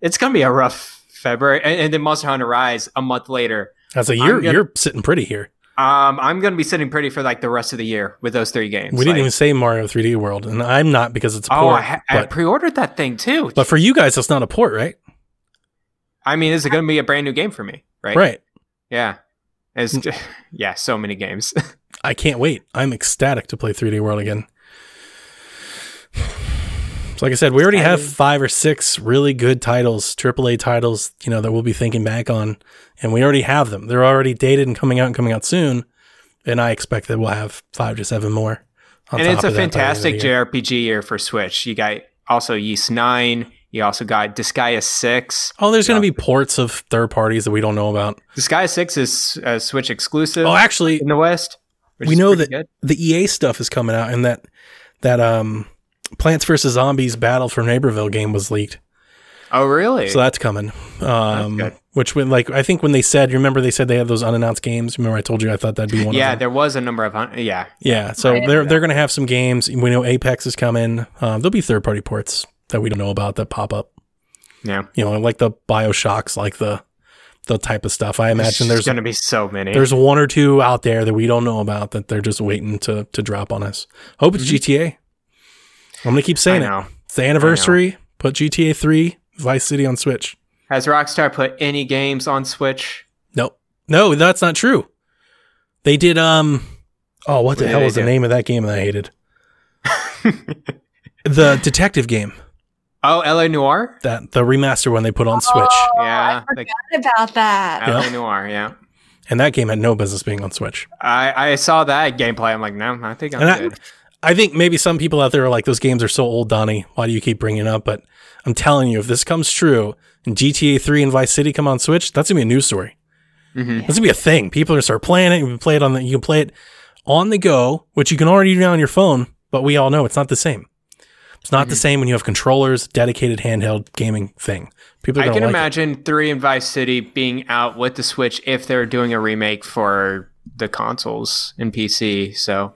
it's going to be a rough February. And, and then Monster Hunter Rise a month later. As a I'm you're gonna- you're sitting pretty here. Um, I'm going to be sitting pretty for like the rest of the year with those three games. We didn't Like- even say Mario 3D World, and I'm not because it's a Oh, port. I, ha- I pre-ordered that thing too. but for you guys, it's not a port, right? I mean, is it going to be a brand new game for me? Right. Right. Yeah. It's just, yeah, so many games. I can't wait. I'm ecstatic to play 3D World again. So like I said, we already have five or six really good titles, AAA titles, you know, that we'll be thinking back on, and we already have them. They're already dated and coming out and coming out soon, and I expect that we'll have five to seven more. on and it's a of that by the end of the fantastic. JRPG year for Switch. You got also Ys 9. You also got Disgaea 6. Oh, there's going to be ports of third parties that we don't know about. Disgaea 6 is a Switch exclusive Oh, actually, in the West. we know that good. the EA stuff is coming out, and that that um, Plants vs Zombies Battle for Neighborville game was leaked. Oh, really? So that's coming. Um, good. which when like I think when they said, you remember they said they had those unannounced games. Remember I told you I thought that'd be one yeah, of them. Yeah, there was a number of. hun- Yeah. Yeah, so Right. they're they're gonna have some games. We know Apex is coming. Um, there'll be third party ports that we don't know about that pop up. Yeah. You know, like the Bioshocks, like the the type of stuff. I imagine there's going to be so many. there's one or two out there that we don't know about that they're just waiting to to drop on us. Hope it's GTA. I'm gonna keep. I saying it. know. It's the anniversary. Put GTA 3 Vice City on Switch. Has Rockstar put any games on Switch? Nope. No, that's not true. They did um oh what the What did hell was the do? name of that game that I hated? the detective game. Oh, LA Noire? That the remaster one they put on Switch. Oh, Yeah. I the- about that. Yeah. LA Noire, yeah. And that game had no business being on Switch. I, I saw that gameplay. I'm like, no, I think I'm And good. I think maybe some people out there are like, those games are so old, Donnie. Why do you keep bringing it up? But I'm telling you, if this comes true and GTA 3 and Vice City come on Switch, that's gonna be a news story. Mhm. That's gonna be a thing. People are gonna start playing it. You can play it on the, you can play it on the go, which you can already do on your phone. But we all know it's not the same. It's not Mm-hmm. the same when you have controllers, dedicated handheld gaming thing. People are I can like it. imagine 3 and Vice City being out with the Switch if they're doing a remake for the consoles and PC. So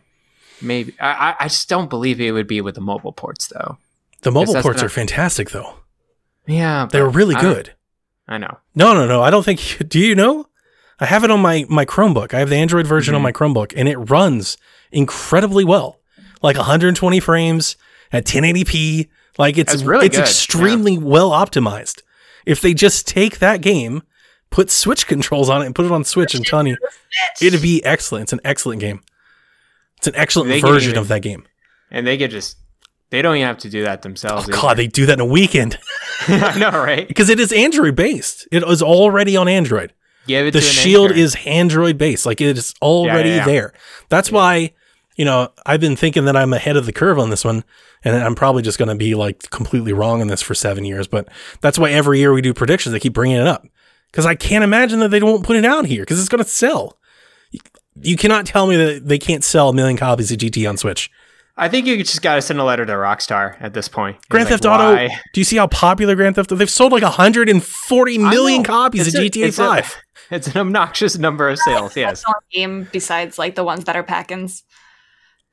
maybe. I, I- I just don't believe it would be with the mobile ports, though. The mobile ports not- are fantastic, though. Yeah. They were really I good. I know. No, no, no. I don't think. Do you know? I have it on my my Chromebook. I have the Android version on Mhm. my Chromebook, and it runs incredibly well. Like 120 frames. at 1080p. Like it's really it's good, extremely well optimized. If they just take that game, put Switch controls on it, and put it on Switch, and tell you it'd be excellent. It's an excellent game. It's an excellent They version even- of that game. and they could just they don't even have to do that themselves. Oh god, they do that in a weekend. I know, right? because it is Android based. It is already on Android. Give it the shield is Android based. Like it is already yeah. there. That's why, you know, I've been thinking that I'm ahead of the curve on this one. And I'm probably just going to be like completely wrong on this for seven years. But that's why every year we do predictions, they keep bringing it up. Because I can't imagine that they won't put it out here because it's going to sell. You cannot tell me that they can't sell a million copies of GT on Switch. I think you just got to send a letter to Rockstar at this point. It's Grand like, Theft Auto. why? Do you see how popular Grand Theft Auto? They've sold like 140 I copies It's of a- GTA it's a- 5. It's an obnoxious number of sales. Yes. Game besides like the ones that are pack-ins.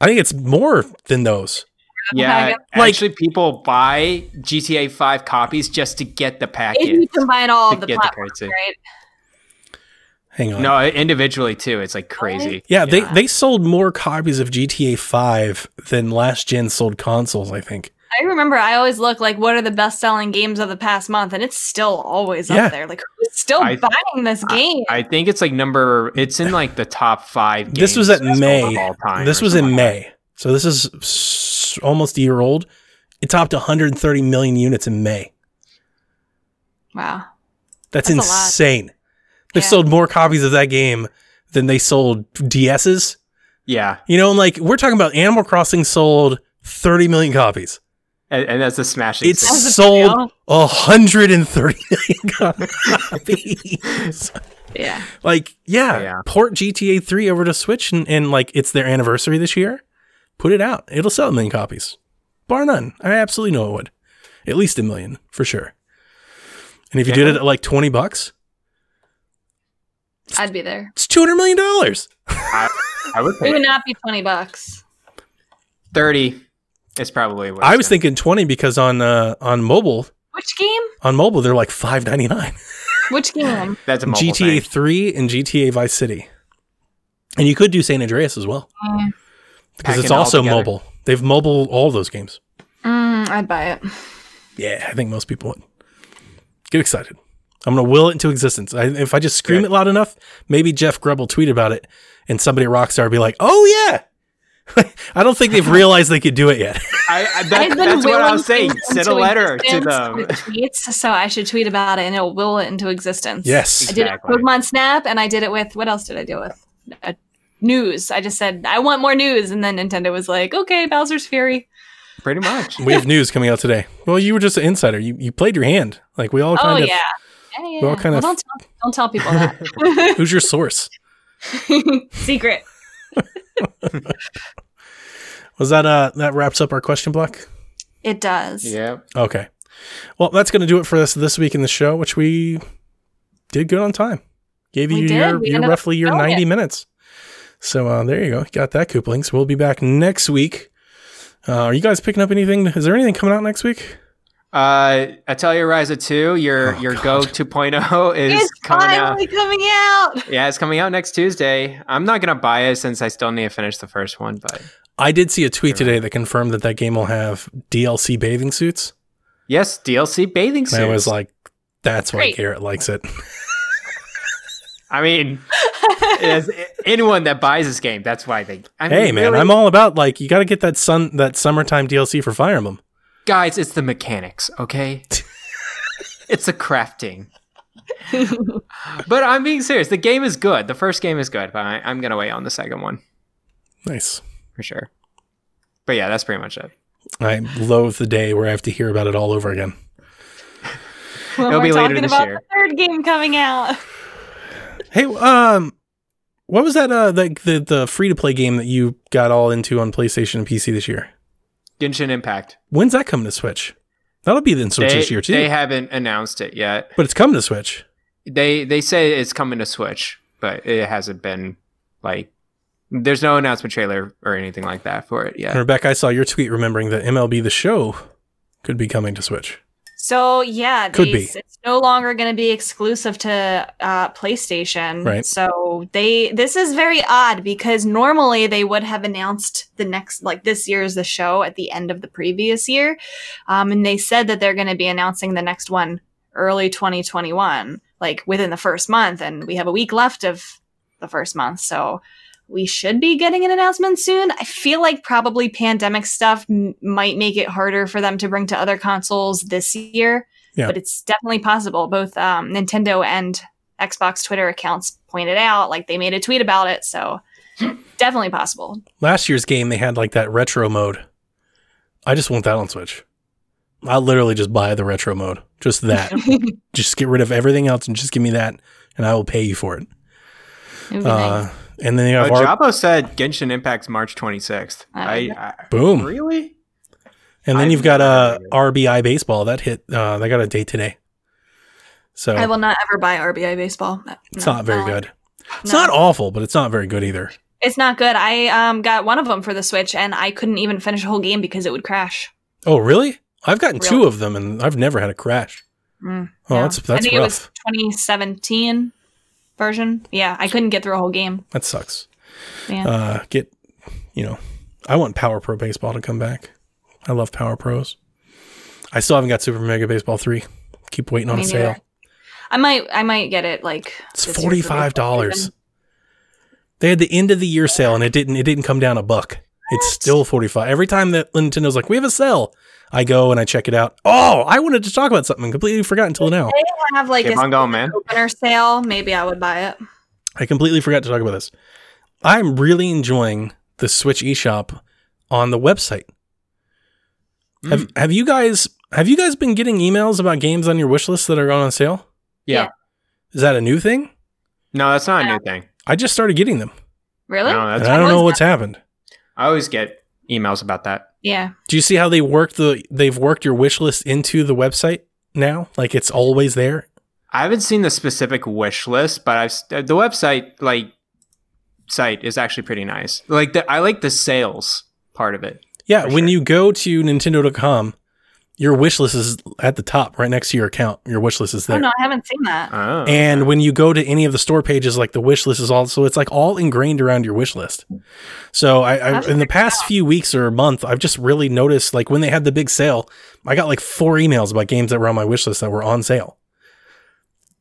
I think it's more than those. Yeah. Like- actually, people buy GTA 5 copies just to get the package. you combine all the get the right? Hang on. No, individually too. It's like crazy. Yeah, they they sold more copies of GTA 5 than last gen sold consoles, I think. I remember I always look like what are the best-selling games of the past month, and it's still always Yeah. up there. Like who's still I- buying this game? I think it's like number. It's in like the top five. Games This was at May. all time This was in like May. So this is almost a year old. It topped 130 million units in May. wow. That's, That's a lot. insane. They've Yeah. sold more copies of that game than they sold DSs. Yeah, You know, and like we're talking about Animal Crossing sold 30 million copies. and, and that's a smashing. It's success. That a sold deal. 130 million copies. Yeah. Like, yeah, Yeah. port GTA 3 over to Switch and, and like it's their anniversary this year. Put it out. It'll sell a million copies. Bar none. I absolutely know it would. At least a million, for sure. And if you did it at like 20 bucks, I'd be there. it's $200 million. I, I would It would not be twenty bucks. thirty. It's probably. What I was gonna- thinking 20 because on uh, on mobile, Which game? on mobile they're like 5.99. Which game? that's a mobile GTA thing. 3 and GTA Vice City. And you could do San Andreas as well. Mm, Because Pack it's also mobile. They've mobile all those games. Mm, I'd buy it. Yeah, I think most people would. Get excited. I'm going to will it into existence. I, if I just scream Good. it loud enough, maybe Jeff Grubb will tweet about it and somebody at Rockstar will be like, oh, yeah. I don't think they've realized they could do it yet. I, I, that, that's what I was saying. Send a letter to existence them. Tweets, so I should tweet about it and it'll will it into existence. yes. I did it with Pokemon Snap, and I did it with what else did I do with? Uh, news. I just said I want more news, and then Nintendo was like, "Okay, Bowser's Fury." Pretty much. We have news coming out today. Well, you were just an insider. You, you played your hand. Like we all Oh kind of. yeah, yeah, yeah. we all kind Well, of- don't tell, don't tell people that. Who's your source? Secret. Was that uh that wraps up our question block? It does. Yeah. Okay. Well, that's going to do it for us this week in the show, which we did good on time. Gave you did. your, your roughly your 90 it. minutes. So uh, there you go. Got that coupling. So we'll be back next week. Uh, are you guys picking up anything? Is there anything coming out next week? Uh, Atelier Ryza 2, your Oh, your God. Go 2.0 is It's coming out. finally coming out. Yeah, it's coming out next Tuesday. I'm not gonna buy it since I still need to finish the first one, but I did see a tweet today that confirmed that that game will have DLC bathing suits. yes, DLC bathing And suits. I was like, that's why Great. Garrett likes it. I mean, as anyone that buys this game, that's why they. I mean, hey man, really? I'm all about like you got to get that sun that summertime DLC for Fire Emblem. Guys. It's the mechanics, okay? it's the crafting. but I'm being serious. The game is good. The first game is good, but I, I'm gonna wait on the second one Nice. for sure. But yeah, that's pretty much it. I loathe the day where I have to hear about it all over again. When It'll we're be later talking this about year. the third game coming out. Hey, um, what was that? Uh, the the, the free to play game that you got all into on PlayStation and PC this year? Genshin Impact. When's that coming to Switch? That'll be in Switch They, this year too. they haven't announced it yet. but it's coming to Switch. They they say it's coming to Switch, but it hasn't been like. There's no announcement trailer or anything like that for it And. Rebecca, I saw your tweet remembering that MLB The Show could be coming to Switch. So yeah, Could they- be. it's no longer going to be exclusive to uh, PlayStation. Right. So they this is very odd because normally they would have announced the next like this year's the show at the end of the previous year, um, and they said that they're going to be announcing the next one early 2021, like within the first month, and we have a week left of the first month, so. We should be getting an announcement soon. I feel like probably pandemic stuff m- might make it harder for them to bring to other consoles this year Yeah. but it's definitely possible. Both um, Nintendo and Xbox Twitter accounts pointed out, like they made a tweet about it, so definitely possible. Last year's game, they had like that retro mode. I just want that on Switch. I'll literally just buy the retro mode. Just that. just get rid of everything else and just give me that, and I will pay you for it. It would be Uh, nice. And then you Uh, have our, Jabo said Genshin Impact's March 26th. Oh, I. I boom, really? and then I've you've got a uh, heard of it. RBI baseball that hit. Uh, they got a date today, so I will not ever buy RBI baseball. it's not very no, good. It's no. not awful, but it's not very good either. It's not good. I um got one of them for the Switch, and I couldn't even finish a whole game because it would crash. Oh, really? I've gotten two of them, and I've never had a crash. Mm, Oh, yeah. that's I think rough. it was 2017 version. Yeah, I couldn't get through a whole game. that sucks. Yeah. Uh, get, you know, I want Power Pro Baseball to come back. I love Power Pros. I still haven't got Super Mega Baseball three. Keep waiting on Me a sale. neither. I might I might get it like It's this year for forty five dollars. They had the end of the year sale, and it didn't. It didn't come down a buck. It's still forty five. Every time that Nintendo's like, "We have a sale," I go and I check it out. Oh, I wanted to talk about something. Completely forgot until now. If they have like Keep a on going, man. opener sale, maybe I would buy it. I completely forgot to talk about this. I'm really enjoying the Switch eShop on the website. Hmm. Have Have you guys Have you guys been getting emails about games on your wish list that are going on sale? Yeah. Yeah. Is that a new thing? No, that's not a new thing. I just started getting them, Really? No, that's, I don't know was what's happened. I always get emails about that. Yeah. Do you see how they work the They've worked your wish list into the website now? Like it's always there. I haven't seen the specific wish list, but I've the website like site is actually pretty nice. Like the I like the sales part of it. Yeah, when sure. you go to Nintendo.com, your wish list is at the top, right next to your account. Your wish list is there. Oh no, I haven't seen that. Oh, And when you go to any of the store pages, like the wish list is also, it's like all ingrained around your wish list. So I, I in the past cool. few weeks or month, I've just really noticed, like when they had the big sale, I got like four emails about games that were on my wish list that were on sale.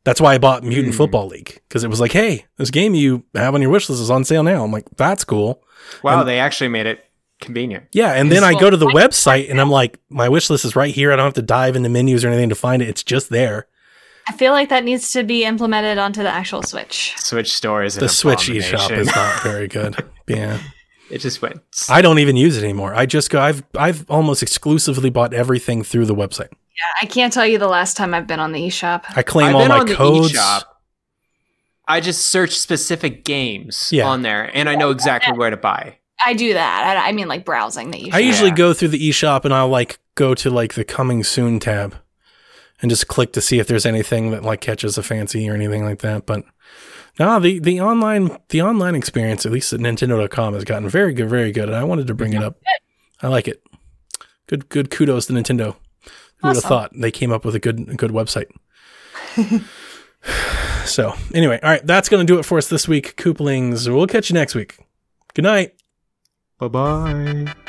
That's why I bought Mutant Hmm. Football League because it was like, hey, this game you have on your wish list is on sale now. I'm like, that's cool. wow, and- they actually made it convenient. Yeah, and then I go to the I- website and I'm like, my wish list is right here. I don't have to dive into menus or anything to find it. It's just there. I feel like that needs to be implemented onto the actual Switch. Switch store is an The Switch eShop abomination. is not very good. Yeah. it just went. I don't even use it anymore. I just go. I've I've almost exclusively bought everything through the website. Yeah, I can't tell you the last time I've been on the eShop. I claim I've all been my on the codes. eShop. I just search specific games Yeah. on there, and I know exactly where to buy. I do that. I, I mean, like browsing the eShop. I usually Yeah. go through the eShop and I'll like go to like the coming soon tab and just click to see if there's anything that like catches a fancy or anything like that. But no, the the online the online experience, at least at Nintendo.com, has gotten very good, very good. And I wanted to bring it up. I like it. Good good kudos to Nintendo. Who would have thought they came up with a good a good website? so anyway, all right, that's gonna do it for us this week. Cooplings. We'll catch you next week. Good night. Bye bye.